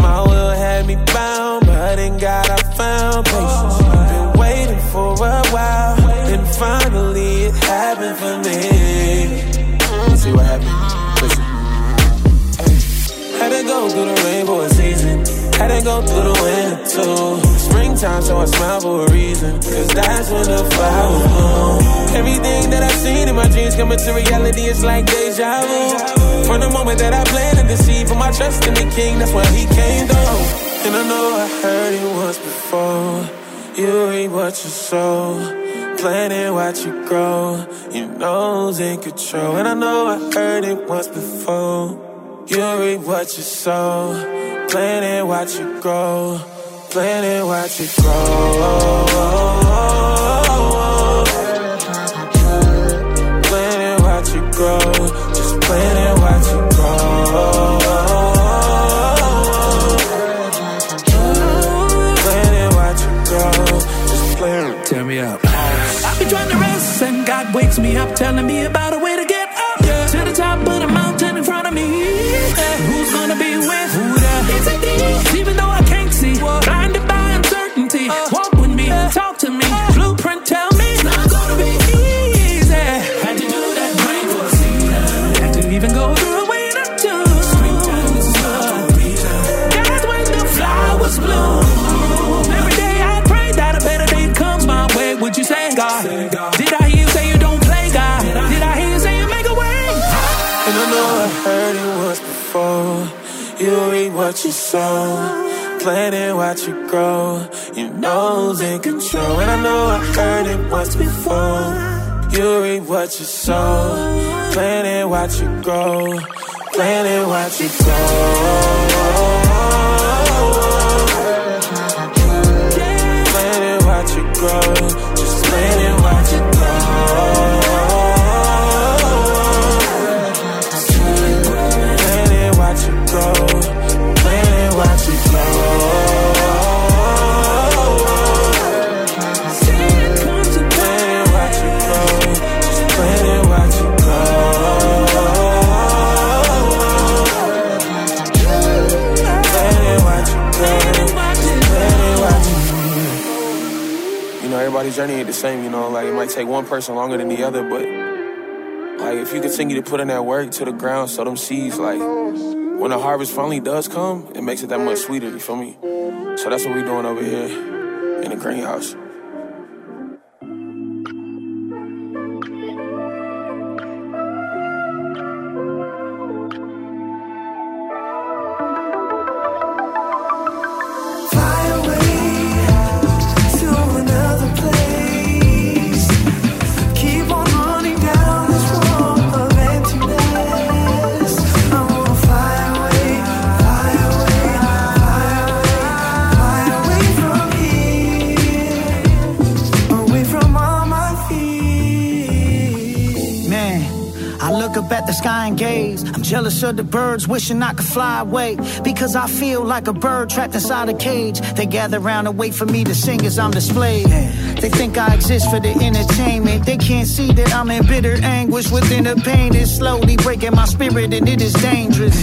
My will had me bound, but in God I found patience. Been waiting for a while, and finally it happened for me. Let's see what happened. Had to go through the rainbow season, had to go through the winter too springtime, so I smile for a reason. Cause that's when the flowers bloom. Everything that I've seen in my dreams coming to reality is like deja vu. From the moment that I planted the seed for my trust in the king, that's why he came through. And I know I heard it once before. You reap what you sow. Planning, watch you grow. Your nose in control. And I know I heard it once before. You reap what you sow. Planning, watch you grow. Planning, watch you grow. Planning, watch you grow. Just planning, watch you grow. Planning, watch you grow. Just planning. Tear me up. I be trying to rest, and God wakes me up, telling me about a what you sow. Planning, watch you grow. Your nose in control. And I know I heard it once before. You reap what you sow. Planning, watch you grow. Planning, watch you grow. Everybody's journey ain't the same, you know, like it might take one person longer than the other, but like if you continue to put in that work to the ground, sow them seeds, like when the harvest finally does come, it makes it that much sweeter, you feel me? So that's what we're doing over here in the greenhouse. At the sky and gaze. I'm jealous of the birds, wishing I could fly away. Because I feel like a bird trapped inside a cage. They gather round and wait for me to sing as I'm displayed. They think I exist for the entertainment. They can't see that I'm in bitter anguish within the pain. is slowly breaking my spirit and it is dangerous.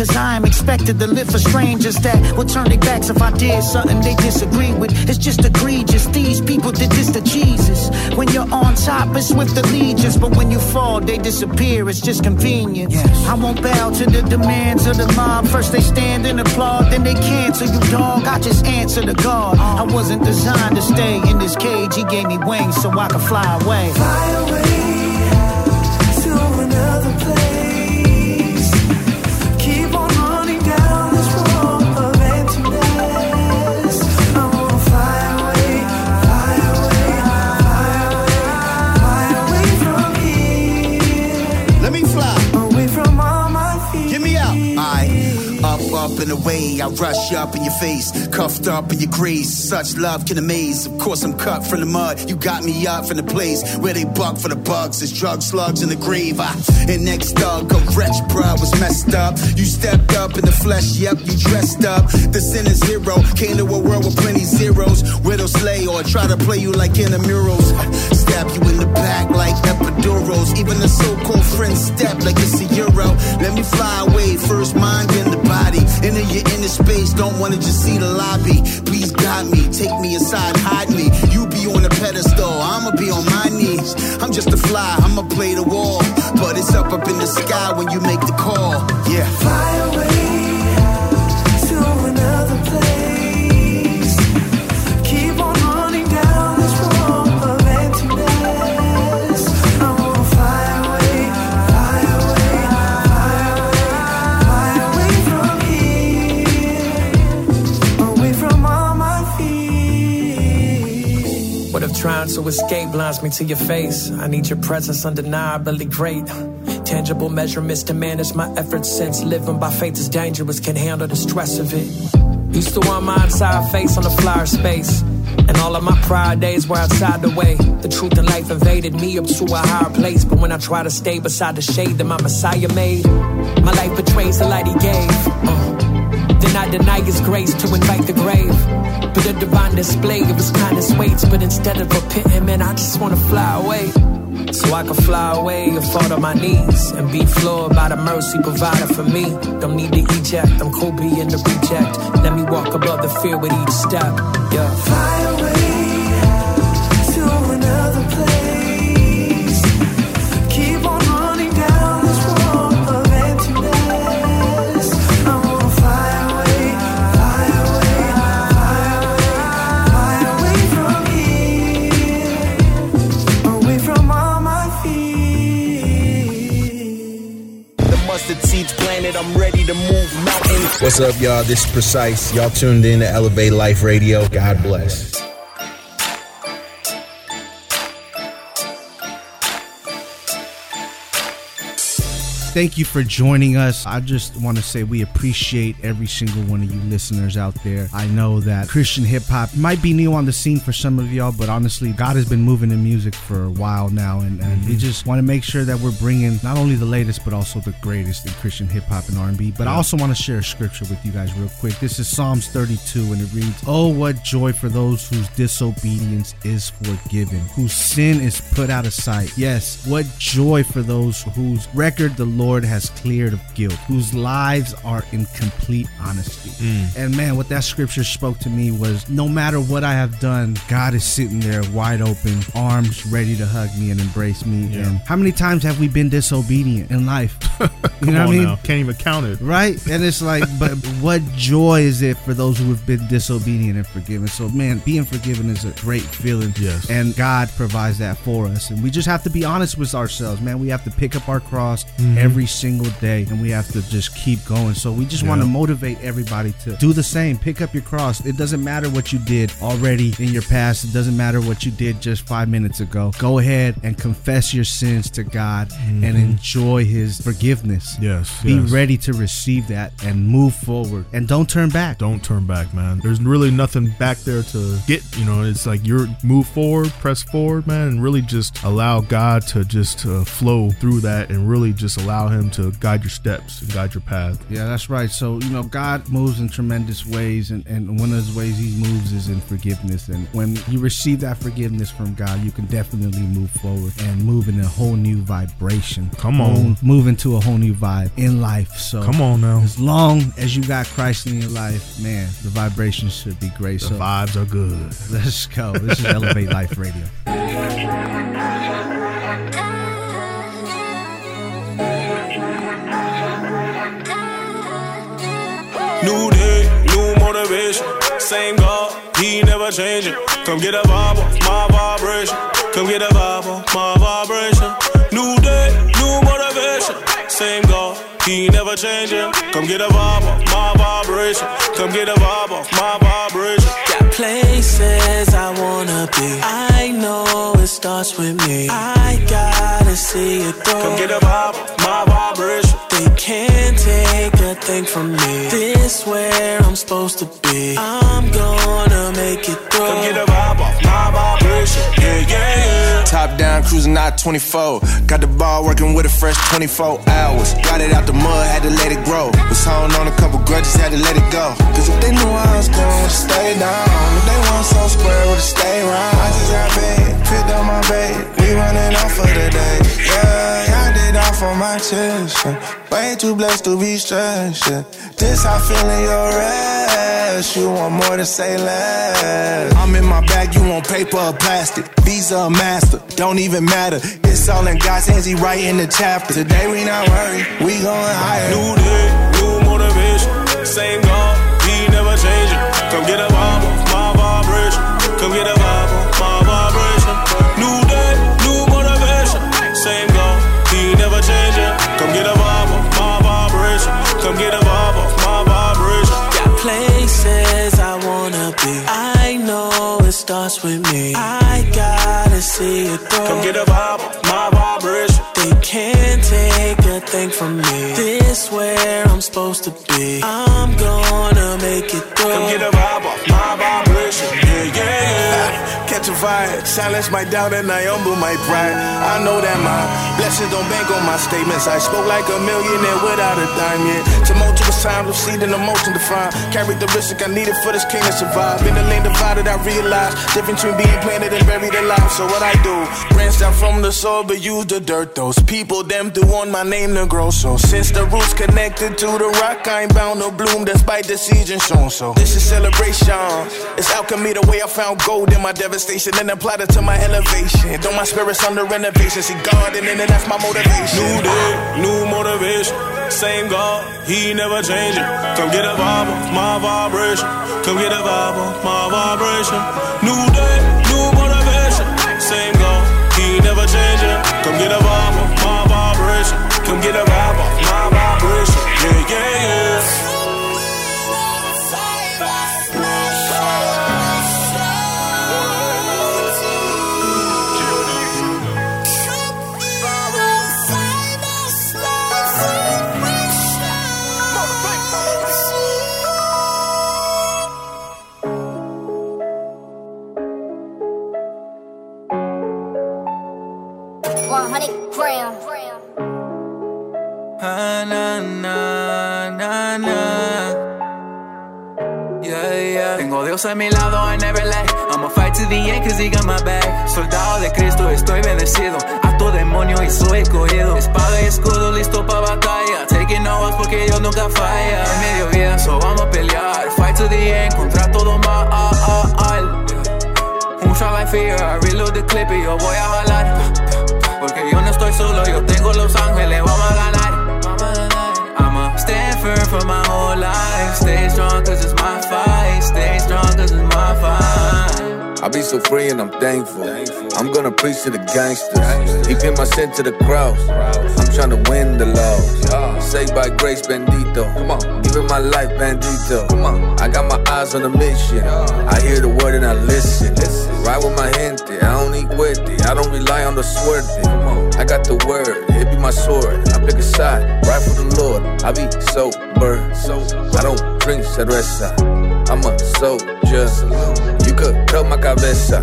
Cause I am expected to live for strangers that will turn their backs if I did something they disagree with. It's just egregious. These people did this to Jesus. When you're on top, it's with allegiance. But when you fall, they disappear. It's just convenience. I won't bow to the demands of the mob. First they stand and applaud, then they cancel you, dog. I just answer to God. I wasn't designed to stay in this cage. He gave me wings so I could fly away. Fly away up and away. I rush up in your face, cuffed up in your grace. Such love can amaze. Of course, I'm cut from the mud. You got me up from the place where they buck for the bugs. There's drug slugs in the grave. I, and next dog, a wretch, bruh, was messed up. You stepped up in the flesh, yep, you dressed up. The sin is zero. Came to a world with plenty zeros. Widow slay or try to play you like in the murals. Stab you in the back like epidurals. Even the so-called friends step like it's a euro. Let me fly away, first mind then the body. Enter your inner space, don't wanna just see the lobby. Please guide me, take me inside, hide me. You be on a pedestal, I'ma be on my knees. I'm just a fly, I'ma play the wall. But it's up up in the sky when you make the call. Yeah. Fly away trying to escape blinds me to your face? I need your presence undeniably great. Tangible measurements to manage my efforts since living by faith is dangerous, can't handle the stress of it. Used to want my entire face on the flyer space. And all of my pride days were outside the way. The truth in life invaded me up to a higher place. But when I try to stay beside the shade that my Messiah made, my life betrays the light he gave. His grace to invite the grave. But a divine display of his kindness waits. But instead of repenting, man, I just wanna fly away. So I can fly away and fall to my knees and be floored by the mercy provided for me. Don't need to eject, I'm cool being the reject. Let me walk above the fear with each step. Yeah. What's up, y'all? This is Precise. Y'all tuned in to Elevate Life Radio. God bless. Thank you for joining us. I just want to say we appreciate every single one of you listeners out there. I know that Christian hip hop might be new on the scene for some of y'all, but honestly, God has been moving in music for a while now, and, and we mm-hmm. just want to make sure that we're bringing not only the latest but also the greatest in Christian hip hop and R&B. But I also want to share a scripture with you guys real quick. This is Psalms 32, and it reads, "Oh, what joy for those whose disobedience is forgiven, whose sin is put out of sight. Yes, what joy for those whose record the Lord has cleared of guilt, whose lives are in complete honesty. And man, what that scripture spoke to me was no matter what I have done, God is sitting there wide open, arms ready to hug me and embrace me. And how many times have we been disobedient in life? you know what I mean? now. Can't even count it. Right? And it's like, but what joy is it for those who have been disobedient and forgiven? So, man, being forgiven is a great feeling. Yes. And God provides that for us. And we just have to be honest with ourselves, man. We have to pick up our cross Mhm. every single day and we have to just keep going. So, we just want to motivate everybody to do the same. Pick up your cross. It doesn't matter what you did already in your past, it doesn't matter what you did just five minutes ago. Go ahead and confess your sins to God and Mhm. enjoy His forgiveness. Yes. Be yes. ready to receive that and move forward and don't turn back. Don't turn back, man. There's really nothing back there to get. You know, it's like you're move forward, press forward, man, and really just allow God to just uh, flow through that and really just allow Him to guide your steps and guide your path. Yeah, that's right. So, you know, God moves in tremendous ways, and, and one of those ways He moves is in forgiveness. And when you receive that forgiveness from God, you can definitely move forward and move in a whole new vibration. Come on. Move- Move into a whole new vibe in life. So, Come on now. As long as you got Christ in your life, man, the vibrations should be great. So the so, vibes are good. Let's go. This is Elevate Life Radio. Same God, He never changing. Come get a vibe my vibration. Come get a vibe my vibration. New day, new motivation. Same God, He never changing. Come get a vibe my vibration. Come get a vibe my vibration. Got places I wanna be. I know it starts with me. I gotta see it through. Come get a vibe off my vibration. They can't take a thing from me. This where I'm supposed to be. I'm gonna make it through. Come get a vibe off my vibration. Yeah, yeah, yeah. Top down, cruising out 24. Got the ball working with a fresh 24 hours. Got it out the mud, had to let it grow. Was holding on a couple grudges, had to let it go. Cause if they knew I was to stay down, if they want so square, would stay round. I just got paid, picked up my bait. We running off for the day. Yeah, I did off on my chest. yeah. Way too blessed to be stressed. yeah. This how feeling your rest. You want more to say less. I'm in my bag, you want paper or plastic. Visa or master, don't even matter. It's all in God's hands, He writing the chapter. Today we not worried, we going higher. New day, new motivation. Same God, He never changing. Come get a vibe my vibration. Come get a starts with me. I gotta see it through. Come get a vibe, my vibration. They can't take a thing from me. This where I'm supposed to be. I'm gonna make it fire, silence my doubt and I humble my pride. I know that my blessings don't bank on my statements. I spoke like a millionaire without a dime yet. Tumultuous times and emotion defined. Risk I needed for this king to survive. In the lane divided, I realized difference between being planted and buried alive. So what I do, branched out from the soil, but use the dirt. Those people them do want my name to grow. So since the roots connected to the rock, I ain't bound to bloom despite the season shown. So this is celebration. It's alchemy the way I found gold in my devastation and applied it to my elevation. Though my spirit's under renovation, see God in it, and that's my motivation. New day, new motivation. Same God, He never changing. Come get a vibe of my vibration. Come get a vibe of my vibration. New day, new motivation. Same God, He never changing. Come get a vibe of my vibration. Come get a vibe of my vibration. Yeah, yeah, yeah. Dios a mi lado, I never let. I'ma fight to the end, cause he got my back. Soldado de Cristo, estoy bendecido. Acto demonio y soy escogido. Espada y escudo, listo pa' batalla. Taking no odds porque Dios nunca falla. En medio vida, so vamos a pelear. Fight to the end, contra todo mal. Un shot like fear, I reload the clip y yo voy a jalar. Porque yo no estoy solo, yo tengo los ángeles, vamos a ganar. Firm for my whole life. Stay strong cause it's my fight. Stay strong cause it's my fight. I be so free and I'm thankful. I'm gonna preach to the gangsters. Pinned my sin to the cross. I'm trying to win the law. Saved by grace, bendito. Come on, giving my life, bandito. Come on, I got my eyes on the mission. I hear the word and I listen. Ride with my gente, I don't eat with it. I don't rely on the suerte. I got the word, it be my sword. I pick a side, right for the Lord. I be sober, so I don't drink cerveza. I'm a soldier. You could cut my cabeza.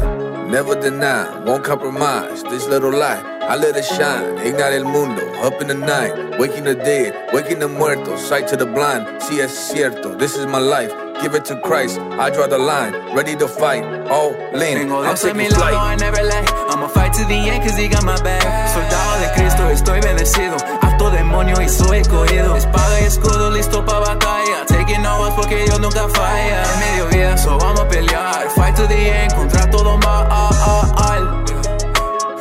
Never deny, won't compromise. This little light, I let it shine. Ignite el mundo, up in the night. Waking the dead, waking the muertos. Sight to the blind, si es cierto. This is my life. Give it to Christ. I draw the line, ready to fight. All. Tengo I'm Dios a mi taking flight. I never let. I'ma fight to the end cause he got my back. Soldado de Cristo, estoy bendecido. Acto demonio y soy escogido. Espada y escudo, listo pa' batalla. Taking no porque Dios nunca falla. En medio vida, so vamos a pelear. Fight to the end, contra todo mal.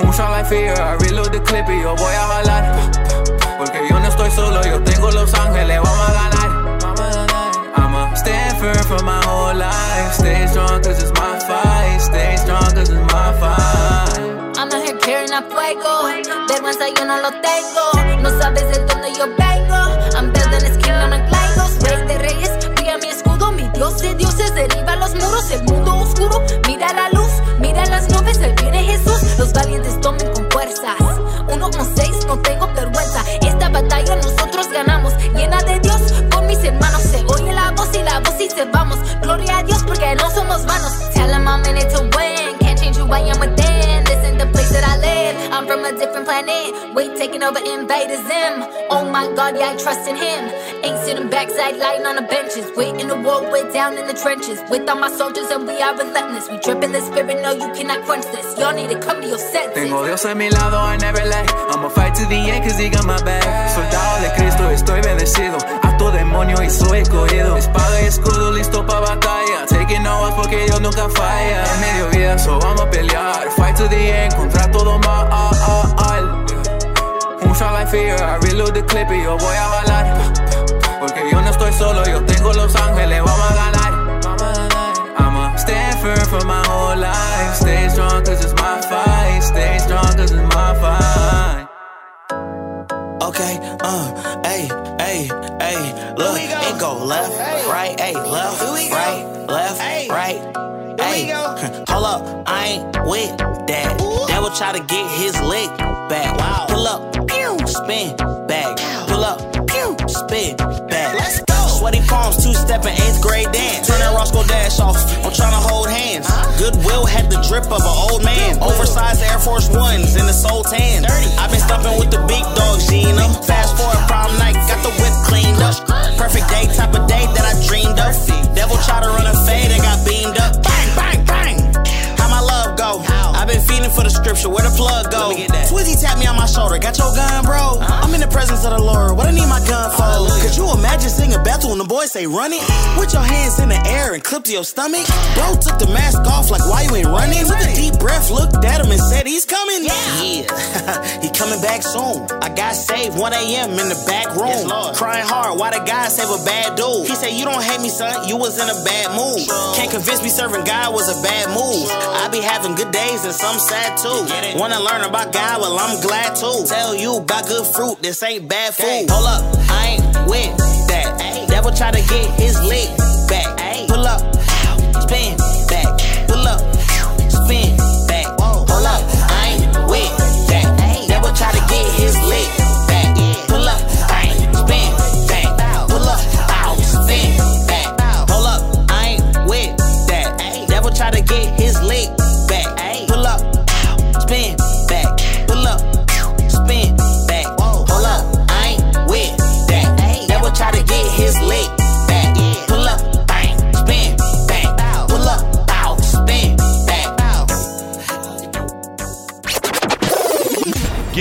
Un shot like fear, I reload the clip y yo voy a jalar. Porque yo no estoy solo, yo tengo los ángeles, vamos a ganar. I'ma stand firm for my whole life. Stay strong cause it's my fight. Stay strong cause it's my fight. I'm out here carrying a fuego. Vergüenza yo no lo tengo. No sabes de dónde yo vengo. I'm building this kingdom of Legos. Rey de reyes, brilla mi escudo. Mi Dios de dioses derriba los muros. El mundo oscuro, mira la luz. Valientes tomen con fuerzas. Uno con seis, no tengo vergüenza. Esta batalla nosotros ganamos. Llena de Dios, con mis hermanos. Se oye la voz y la voz dice vamos. Gloria a Dios porque no somos vanos. Tell him I'm in it to win. Can't change who I am within. Different planet. Wait, taking over invaders them. Oh my God, yeah, I trust in him. Ain't sitting backside lying on the benches. Waiting to war, we're down in the trenches. With all my soldiers and we are relentless. We drip in the spirit, no, you cannot quench this. Y'all need to come to your senses. Tengo Dios a mi lado, I never let. I'ma fight to the end cause he got my back. Soldado de Cristo, estoy bendecido. Demonio y soy escogido. Espada y escudo, listo pa' batalla. Taking no odds porque Dios nunca falla. En medio vida, so vamos a pelear. Fight to the end, contra todo mal. Un shot like fear, I reload the clip y yo voy a jalar. Porque yo no estoy solo, yo tengo los ángeles, vamos a ganar. I'ma stand firm for my whole life. Stay strong cause it's my fight. Stay strong cause it's my fight. Okay, uh, hey, hey, hey, look, it go left, right, hey, left, right, left, right, hey. Hold up, I ain't with that. Devil try to get his leg back. Wow. Pull up, pew, spin back. Pull up, pew, spin back. Sweaty palms, two stepping eighth grade dance. Turn that Roscoe dash off. I'm trying to hold hands. Goodwill had the drip of an old man. Oversized Air Force Ones in the soul tan. I've been stumping with the big dog Gina. Fast forward prom night, got the whip cleaned up. Perfect day, type of day that I dreamed of. Devil try to run a fade and got beamed up. Feeding for the scripture, where the plug go? Twizzy tap me on my shoulder, got your gun, bro. I'm in the presence of the Lord, what I need my gun for? Could you imagine singing battle when the boys say run it? With your hands in the air and clip to your stomach. Bro took the mask off like why you ain't running? Took a deep breath, looked at him and said he's coming. Yeah, he coming back soon. I got saved 1 a.m. in the back room. Crying hard, why the guy save a bad dude? He said, You don't hate me, son, you was in a bad mood. Can't convince me serving God was a bad move. I be having good days and some sad too. Wanna learn about God? Well, I'm glad too. Tell you about good fruit, this ain't bad food. Hold up, I ain't with that. Devil try to get his leg back. Pull up, spin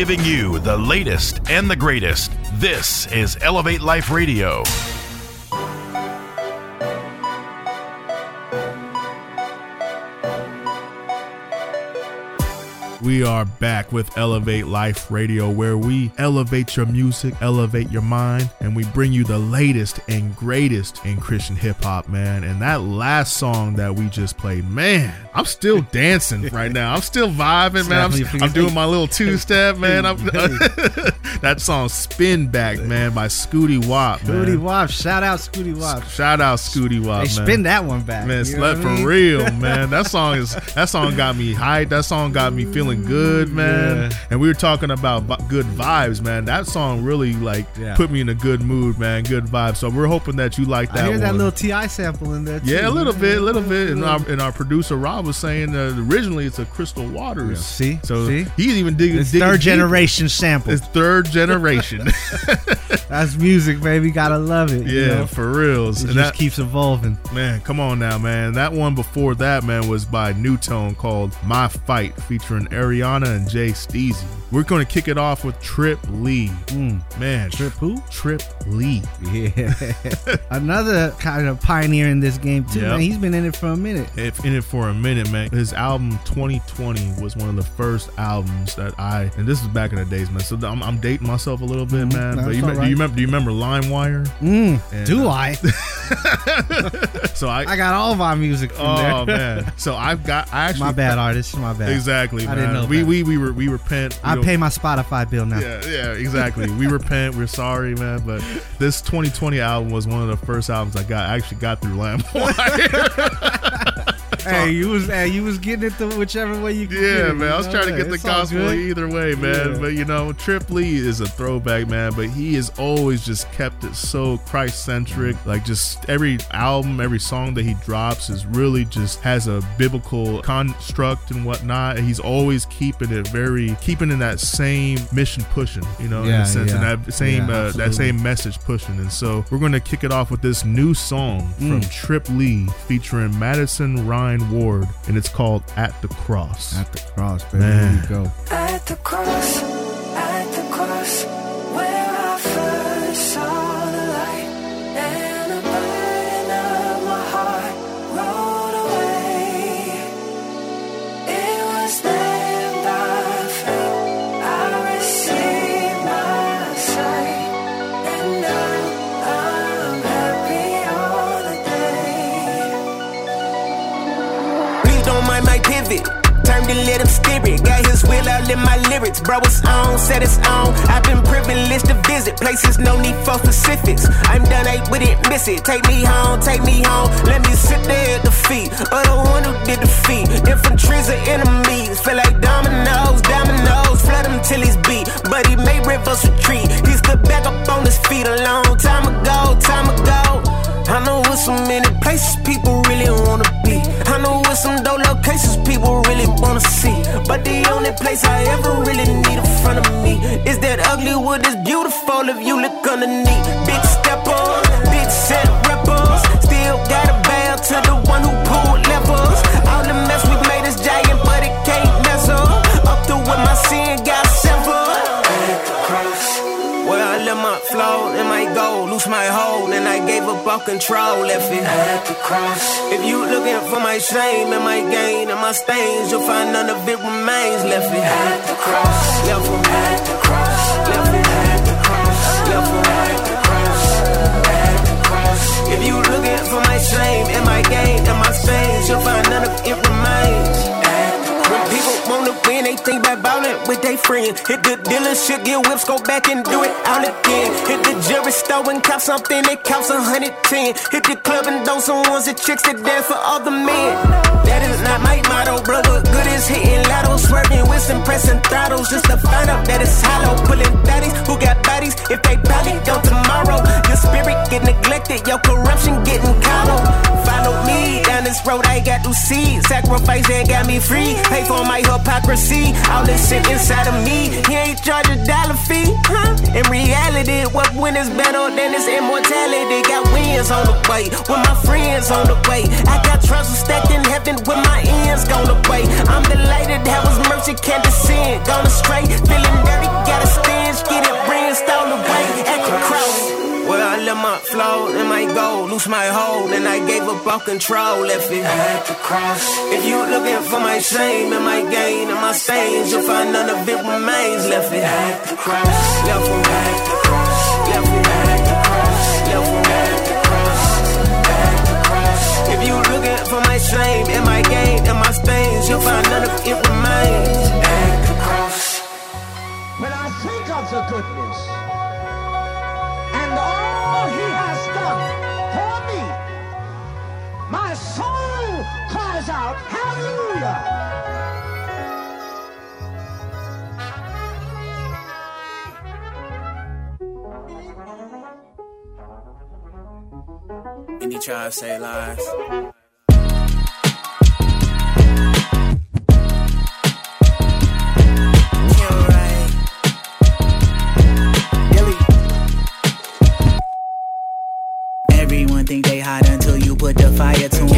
Giving you the latest and the greatest. This is Elevate Life Radio. We are back with Elevate Life Radio, where we elevate your music, elevate your mind, and we bring you the latest and greatest in Christian hip hop, man. And that last song that we just played, man, I'm still dancing right now. I'm still vibing, man. I'm, I'm doing my little two step, man. That song "Spin Back," man, by Scootie Wop, man. Scootie Wop, shout out Scootie Wop. Shout out Scootie Wop, Hey, spin that one back. Man, slept for mean? real, man. That song is that song got me hyped. That song got me feeling good, man. And we were talking about good vibes, man. That song really like Yeah. put me in a good mood, man. Good vibes. So we're hoping that you like that I hear that little Ti sample in there. Too. yeah, a little man. bit, a little bit. And our, and our producer Rob was saying that originally it's a Crystal Waters. See, so See? he's even digging. It's digging third deeper. generation sample. It's third generation. That's music, baby. Gotta love it. you Yeah, know? for reals. It And just that- keeps evolving. Man, come on now, man. That one before that, man, was by New Tone called My Fight, featuring Ariana and Jay Steezy. We're going to kick it off with Trip Lee. Man, Trip who? Trip Lee. Yeah. Another kind of pioneer in this game too, Yep. man. He's been in it for a minute. If in it for a minute, man. His album 2020 was one of the first albums that I, and this is back in the days, man. So I'm, I'm dating myself a little bit, man. That's but you, me- do you remember? Do you remember LimeWire? Mm, And, do uh, I? So I, I got all my music from there. oh man. So I've got. I actually my bad, artist. My bad. Exactly, I man. didn't know. we, we we were we repent. We I pay my Spotify bill now. Yeah, yeah, exactly. we repent. We're sorry, man. But this 2020 album was one of the first albums I got. I actually got through LimeWire. Hey, you was hey, you was getting it the whichever way you yeah, it, man. you I was know? trying to get the it's all gospel either way, man. Yeah. But you know, Trip Lee is a throwback, man. But he has always just kept it so Christ centric. Like just every album, every song that he drops is really just has a biblical construct and whatnot. And he's always keeping it very keeping in that same mission pushing, you know, in a sense, yeah. and that same Yeah, uh, that same message pushing. And so we're gonna kick it off with this new song from Mm. Trip Lee featuring Madison Ryann Ward, and it's called At the Cross. At the cross, baby. Man. Here we go. At the cross, at the cross, Turned and let him steer it. Got his will out, in my lyrics, bro, it's on, set it's on. I've been privileged to visit places, no need for specifics. I'm done, ain't with it, miss it. Take me home, take me home. Let me sit there at the feet of the one who did defeat. Infantry's are enemies, feel like dominoes, dominoes. Flood him till he's beat, but he made rivers retreat. He stood back up on his feet a long time ago, time ago. I know with so many places people really wanna be. I know with some dope locations people really wanna see. But the only place I ever really need in front of me is that ugly wood is beautiful if you look underneath. Big steppers, big set rappers. Still got a bow to the one who Gave control, left it at the cross. If you looking for my shame and my gain and my stains, you'll find none of it remains, left it at the cross. Left it at the cross. Left it at the cross. Left it at the cross. At the cross. If you looking for my shame and my gain and my stains, you'll find none of it remains. They think about ballin' with they friends. Hit the dealership, get whips, go back and do it all again. Hit the jewelry store and cop something that costs a hundred ten. Hit the club and those some ones that chicks that dance for all the men. That is not my motto, brother. Good is hitting lotto, swerving with some pressing throttles just to find out that it's hollow. Pulling daddies who got bodies if they probably go tomorrow. Your spirit get neglected, your corruption getting coddled. Down this road, I got to see. Sacrifice that got me free. Pay for my hypocrisy. All this shit inside of me. He ain't charge a dollar fee. Huh? In reality, what win is better than this immortality? Got wins on the way, with my friends on the way. I got trouble stacked in heaven with my ends gone away. I'm delighted that was mercy can't descend. Gone astray, feeling dirty, got a stench. Get it rinsed all the way at the cross. Where I let my flow and my go, lose my hold, and I gave up all control, left it at the cross. If you looking for my shame and my gain and my stains, you'll find none of it remains, left it at the cross. Left it at the cross. Left it at the cross. Left it at the cross. At the cross. If you looking for my shame and my gain and my stains, you'll find none of it remains at the cross. When I think of the goodness and all he has done for me, my soul cries out, Hallelujah! Try to say lies. Put the fire to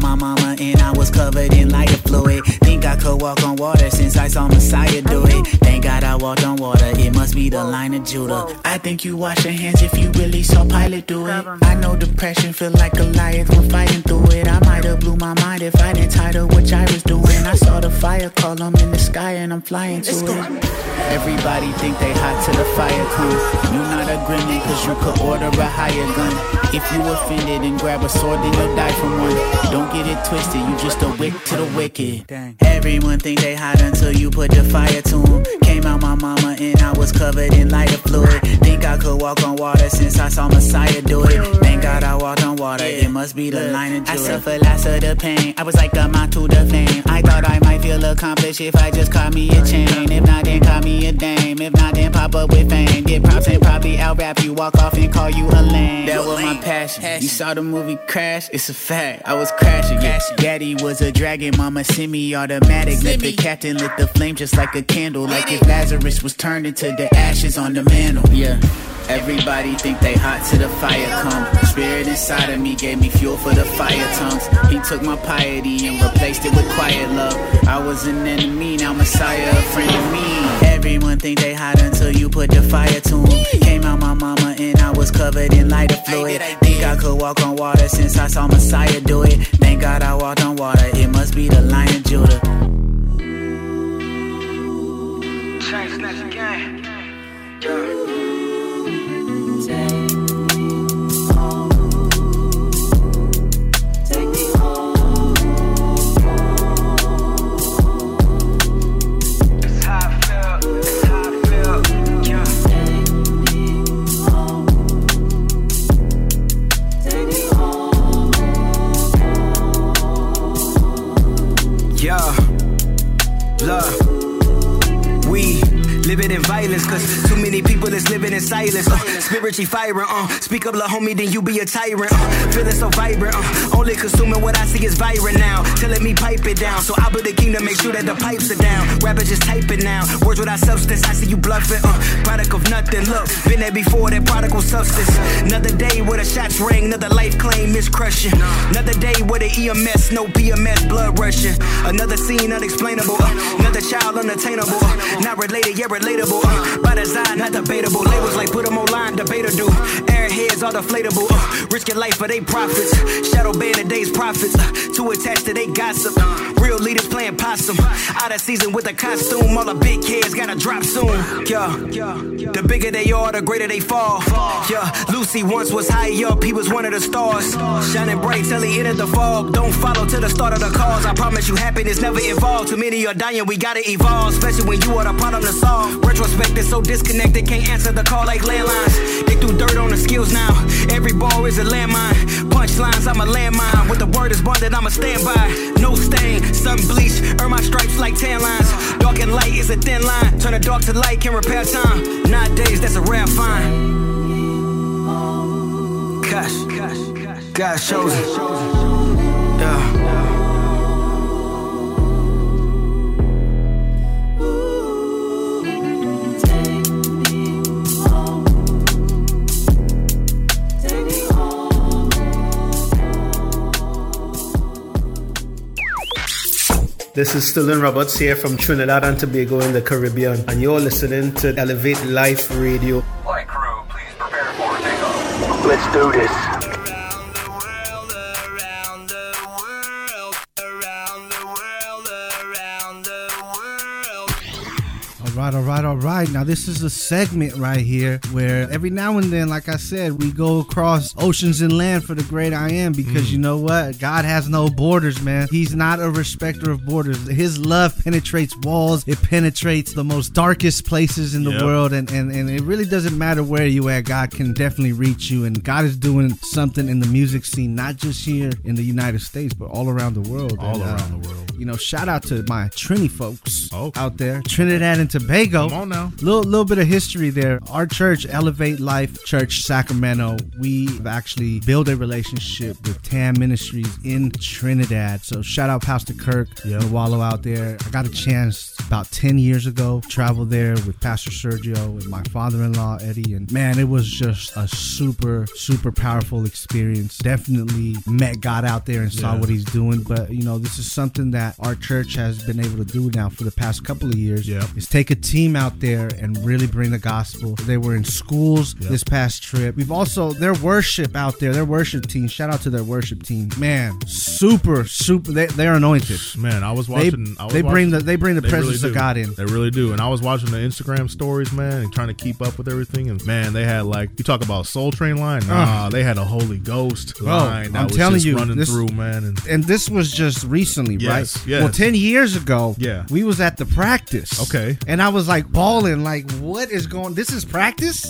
My mama and I was covered in lighter fluid. Think I could walk on water since I saw Messiah do it. Thank God I walked on water. It must be the line of Judah. I think you wash your hands if you really saw Pilate do it. I know depression feel like a Goliath when fighting through it. I might have blew my mind if I didn't title what I was doing. I saw the fire column in the sky and I'm flying to it. Everybody think they hot till the fire comes. You not a gremlin cause you could order a higher gun. If you offended and grab a sword, then you'll die from one. Don't get it twisted, you just a wick to the wicked. Everyone think they hot until you put the fire to them. Came out my mama and I was covered in lighter fluid. Think I could walk on water since I saw Messiah do it. Thank God I walked on water, it must be the line of Judah. I suffered lots of the pain, I was like a moth to the flame. I thought I might feel accomplished if I just caught me a chain. If not, then call me a dame. If not, then pop up with fame. Get props and probably out rap you, walk off and call you a lame. That was my passion. You saw the movie Crash, it's a fact. I was Yeah. Daddy was a dragon, mama semi-automatic. Let the captain lit the flame just like a candle. Like if Lazarus was turned into the ashes on the mantle. Yeah. Everybody think they hot till the fire come. Spirit inside of me gave me fuel for the fire tongues. He took my piety and replaced it with quiet love. I was an enemy, now Messiah, a friend of me. Everyone think they hot until you put the fire to them. Came out my mama and I was covered in lighter fluid. Think I could walk on water since I saw Messiah do it. Thank God I walked on water. It must be the Lion Judah. Change next game. Love. Violence, cause many people that's living in silence. Uh, spiritually firing, uh, speak up, little homie, then you be a tyrant. Uh, feeling so vibrant, uh, only consuming what I see is vibrant now. Telling me pipe it down, so I build the kingdom, make sure that the pipes are down. Rappers just type it now. Words without substance, I see you bluffing. Uh, product of nothing, look, been there before, that prodigal substance. Another day where the shots ring, another life claim is crushing. Another day where the EMS, no BMS, blood rushing. Another scene unexplainable, uh, another child unattainable. Uh, not related, yet relatable. Uh, by design, not debatable. Labels like put them online, debater do. Airheads are deflatable. Uh, risking life for they profits. Shadow ban day's profits. Uh, too attached to they gossip. Real leaders playing possum. Out of season with a costume. All the big kids gotta drop soon. Yeah. The bigger they are, the greater they fall. Yeah. Lucy once was high up, he was one of the stars. Shining bright till he entered the fog. Don't follow to the start of the cause. I promise you, happiness never evolved. Too many are dying, we gotta evolve. Especially when you are the problem to solve. Retrospect is so disconnected, can't answer the call like landlines. They threw dirt on the skills now. Every ball is a landmine. Punchlines, I'm a landmine. With the word is bonded, I'm a standby. No stain, sun bleach. Earn my stripes like tan lines. Dark and light is a thin line. Turn the dark to light, can repair time. Nowadays, that's a rare find. Gosh, God chosen. Yeah. This is Sterling Roberts here from Trinidad and Tobago in the Caribbean, and you're listening to Elevate Life Radio. Flight crew, please prepare for takeoff. Let's do this. All right, all right, all right. Now, this is a segment right here where every now and then, like I said, we go across oceans and land for the great I am because you know what? God has no borders, man. He's not a respecter of borders. His love penetrates walls, it penetrates the most darkest places in the Yep. world, and, and, and it really doesn't matter where you at. God can definitely reach you, and God is doing something in the music scene, not just here in the United States, but all around the world. All And, uh, around the world. You know, shout out to my Trini folks out there, Trinidad and Tobago. Come on now. Little little bit of history there. Our church, Elevate Life Church Sacramento, we've actually built a relationship with TAM Ministries in Trinidad. So shout out Pastor Kirk and Wallow out there. I got a chance about 10 years ago, to travel there with Pastor Sergio and my father-in-law Eddie. And man, it was just a super, super powerful experience. Definitely met God out there and saw Yeah. what he's doing. But you know, this is something that our church has been able to do now for the past couple of years. Yeah. Is take a team out there and really bring the gospel. They were in schools this past trip. We've also their worship out there, their worship team. Shout out to their worship team. Man, super, super they they're anointed. Man, I was They- watching. I was they bring the- they bring the really presence of. God in. They really do. And I was watching the Instagram stories, man, and trying to keep up with everything. And man, they had like you talk about Soul Train line. Nah, Ugh. they had a Holy Ghost line. That I'm was telling just you, running this- through, man. And And this was just recently, Yes, right? yes. Well, ten years ago, Yeah. we was at the practice. Okay. and I was like balling, like, what is going? This is practice.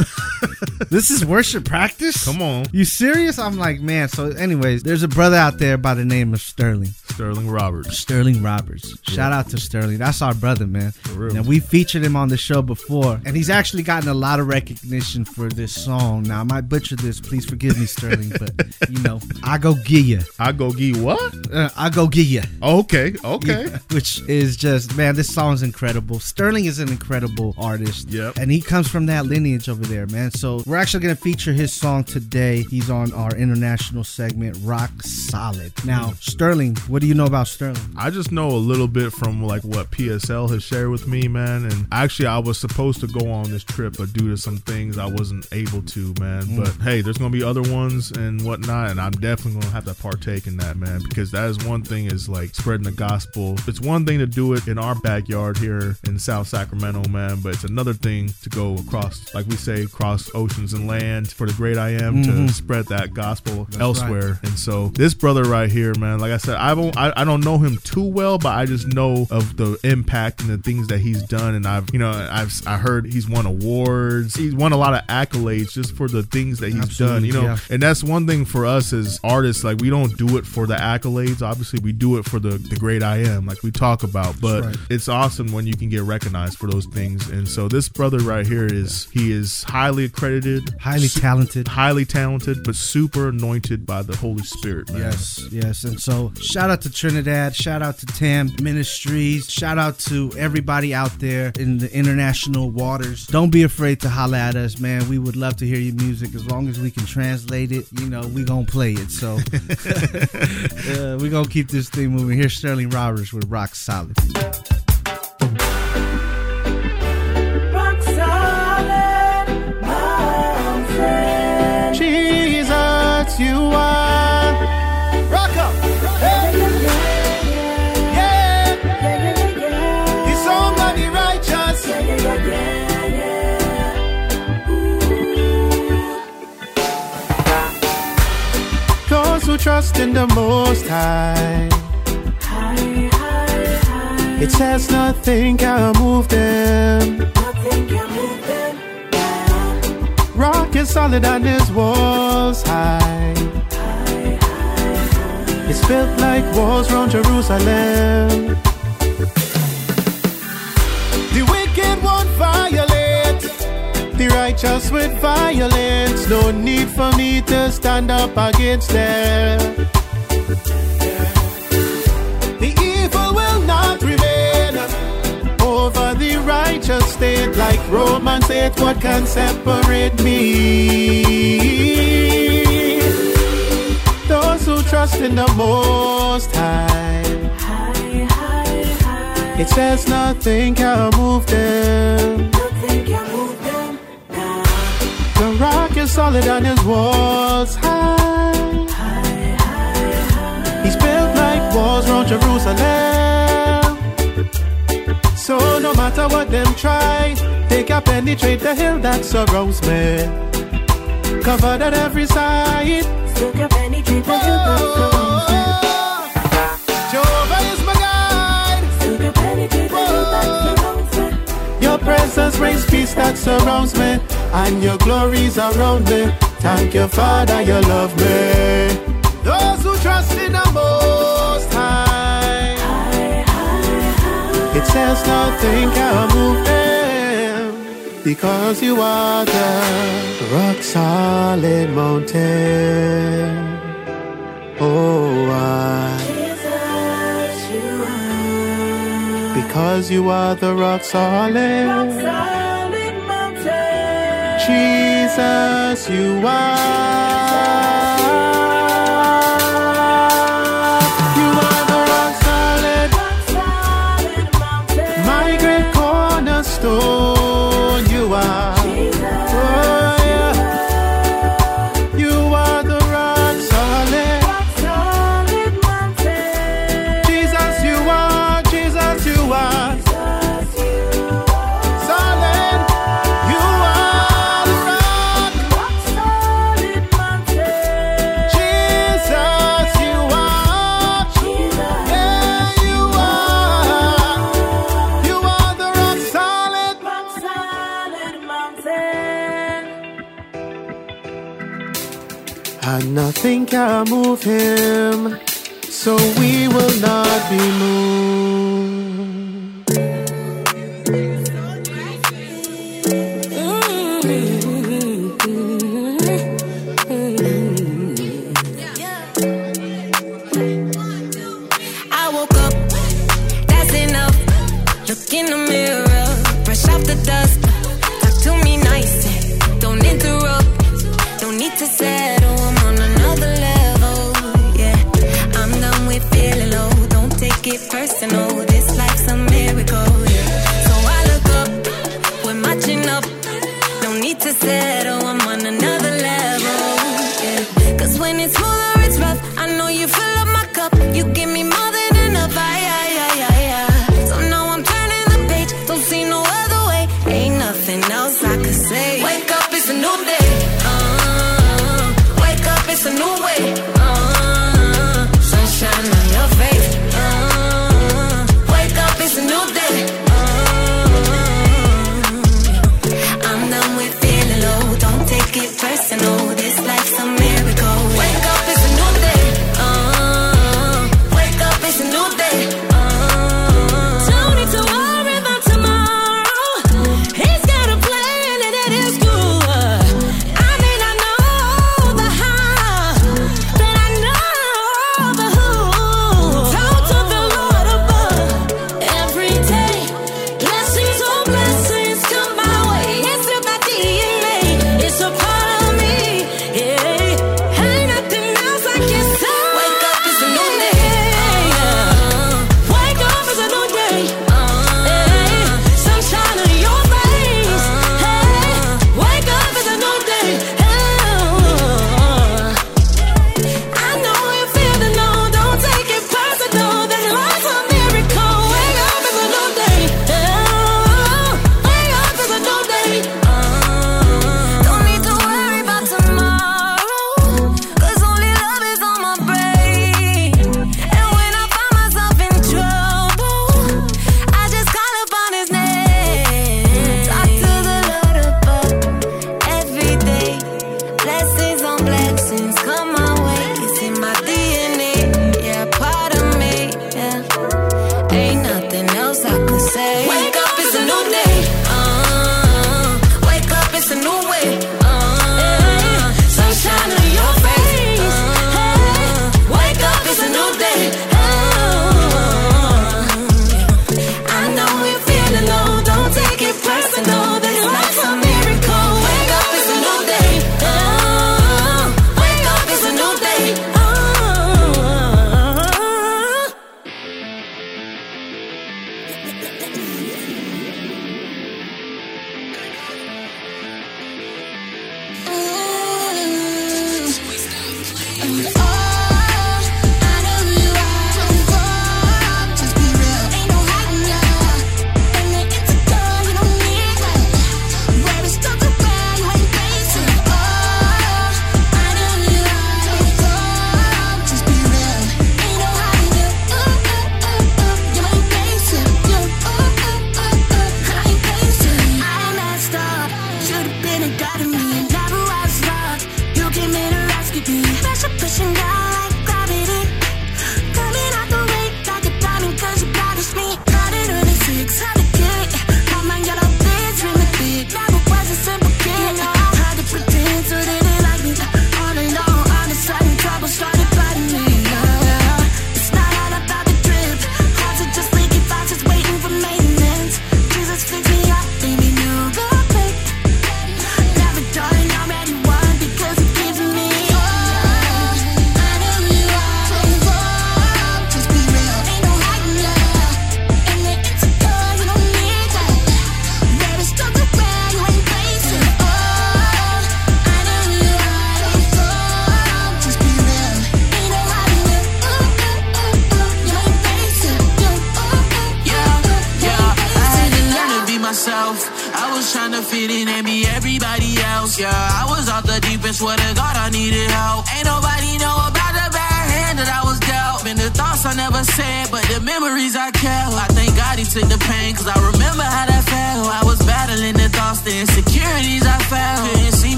this is worship practice. Come on, you serious? I'm like, man. So, anyways, there's a brother out there by the name of Sterling. Sterling Roberts. Sterling Roberts. Shout out to Sterling. That's our brother, man. real. And we featured him on the show before, and he's actually gotten a lot of recognition for this song. Now, I might butcher this. Please forgive me, Sterling, but you know, I go get ya. I go get what? Uh, I go get ya. Okay, okay. Yeah, which is just man, this song's incredible. Sterling is an incredible artist. Yep. And he comes from that lineage over there, man. So we're actually gonna feature his song today. He's on our international segment, Rock Solid. Now, Sterling, what do you know about Sterling? I just know a little bit from like what PSL has shared with me, man. And actually, I was supposed to go on this trip, but due to some things, I wasn't able to, man. Mm. But hey, there's gonna be other ones and whatnot, and I'm definitely gonna have to partake in that, man, because that is one thing is like spreading the gospel. It's one thing to do it in our backyard here in South Sacramento, man, but it's another thing to go across, like we say, across oceans and land for the great I am Mhm. to spread that gospel That's elsewhere. And so this brother right here, man, like I said, I've o- I, I don't know him too well, but I just know of the impact and the things that he's done. And I've, you know, I've I heard he's won awards. He's won a lot of accolades just for the things that he's done. You know, yeah. and that's one thing for us as artists. Like we don't do it for the accolades. Obviously, we do it for the the great I am, like we talk about. But right. it's awesome when you can get recognized for those things. And so this brother right here is he is highly accredited, Highly talented. highly talented, but super anointed by the Holy Spirit. Man. Yes, yes. And so shout out to Trinidad, shout out to Tam Ministries, shout out to everybody out there in the international waters. Don't be afraid to holler at us, man. We would love to hear your music as long as we can translate it. You know, we gonna play it. So uh, we gonna keep this thing moving. Here's Sterling Roberts with Rock Solid. Jesus, you are. Rock up. Righteous. Yeah, yeah. Those who trust in the Most High. It says nothing can move them. Rock is solid and his walls high. It's built like walls round Jerusalem. The wicked won't violate, the righteous with violence. No need for me to stand up against them. The evil will not over the righteous state. Like Romans 8, what can separate me? Those who trust in the Most High. It says nothing can move them. The rock is solid and his walls high. He's built like walls round Jerusalem. So no matter what them try, they can penetrate the hill that surrounds me. Covered on every side. Still can penetrate the hill that surrounds me. Jehovah is my guide. Still can penetrate the hill that surrounds me. Your presence brings peace that surrounds me, and your glories around me. Thank you, Father, you love me. Those who trust in the Most it says nothing can move them because you are the rock solid mountain. Oh, I. Jesus, you are. because you are the rock solid. Mountain, Jesus, you are. Nothing can move him, so we will not be moved. 心跳。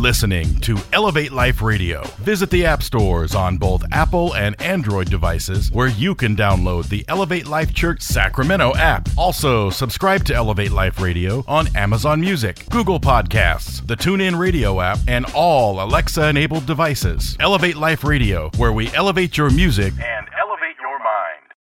listening to Elevate Life Radio. Visit the app stores on both Apple and Android devices where you can download the Elevate Life Church Sacramento app. Also, subscribe to Elevate Life Radio on Amazon Music, Google Podcasts, the TuneIn Radio app, and all Alexa enabled devices. Elevate Life Radio, where we elevate your music and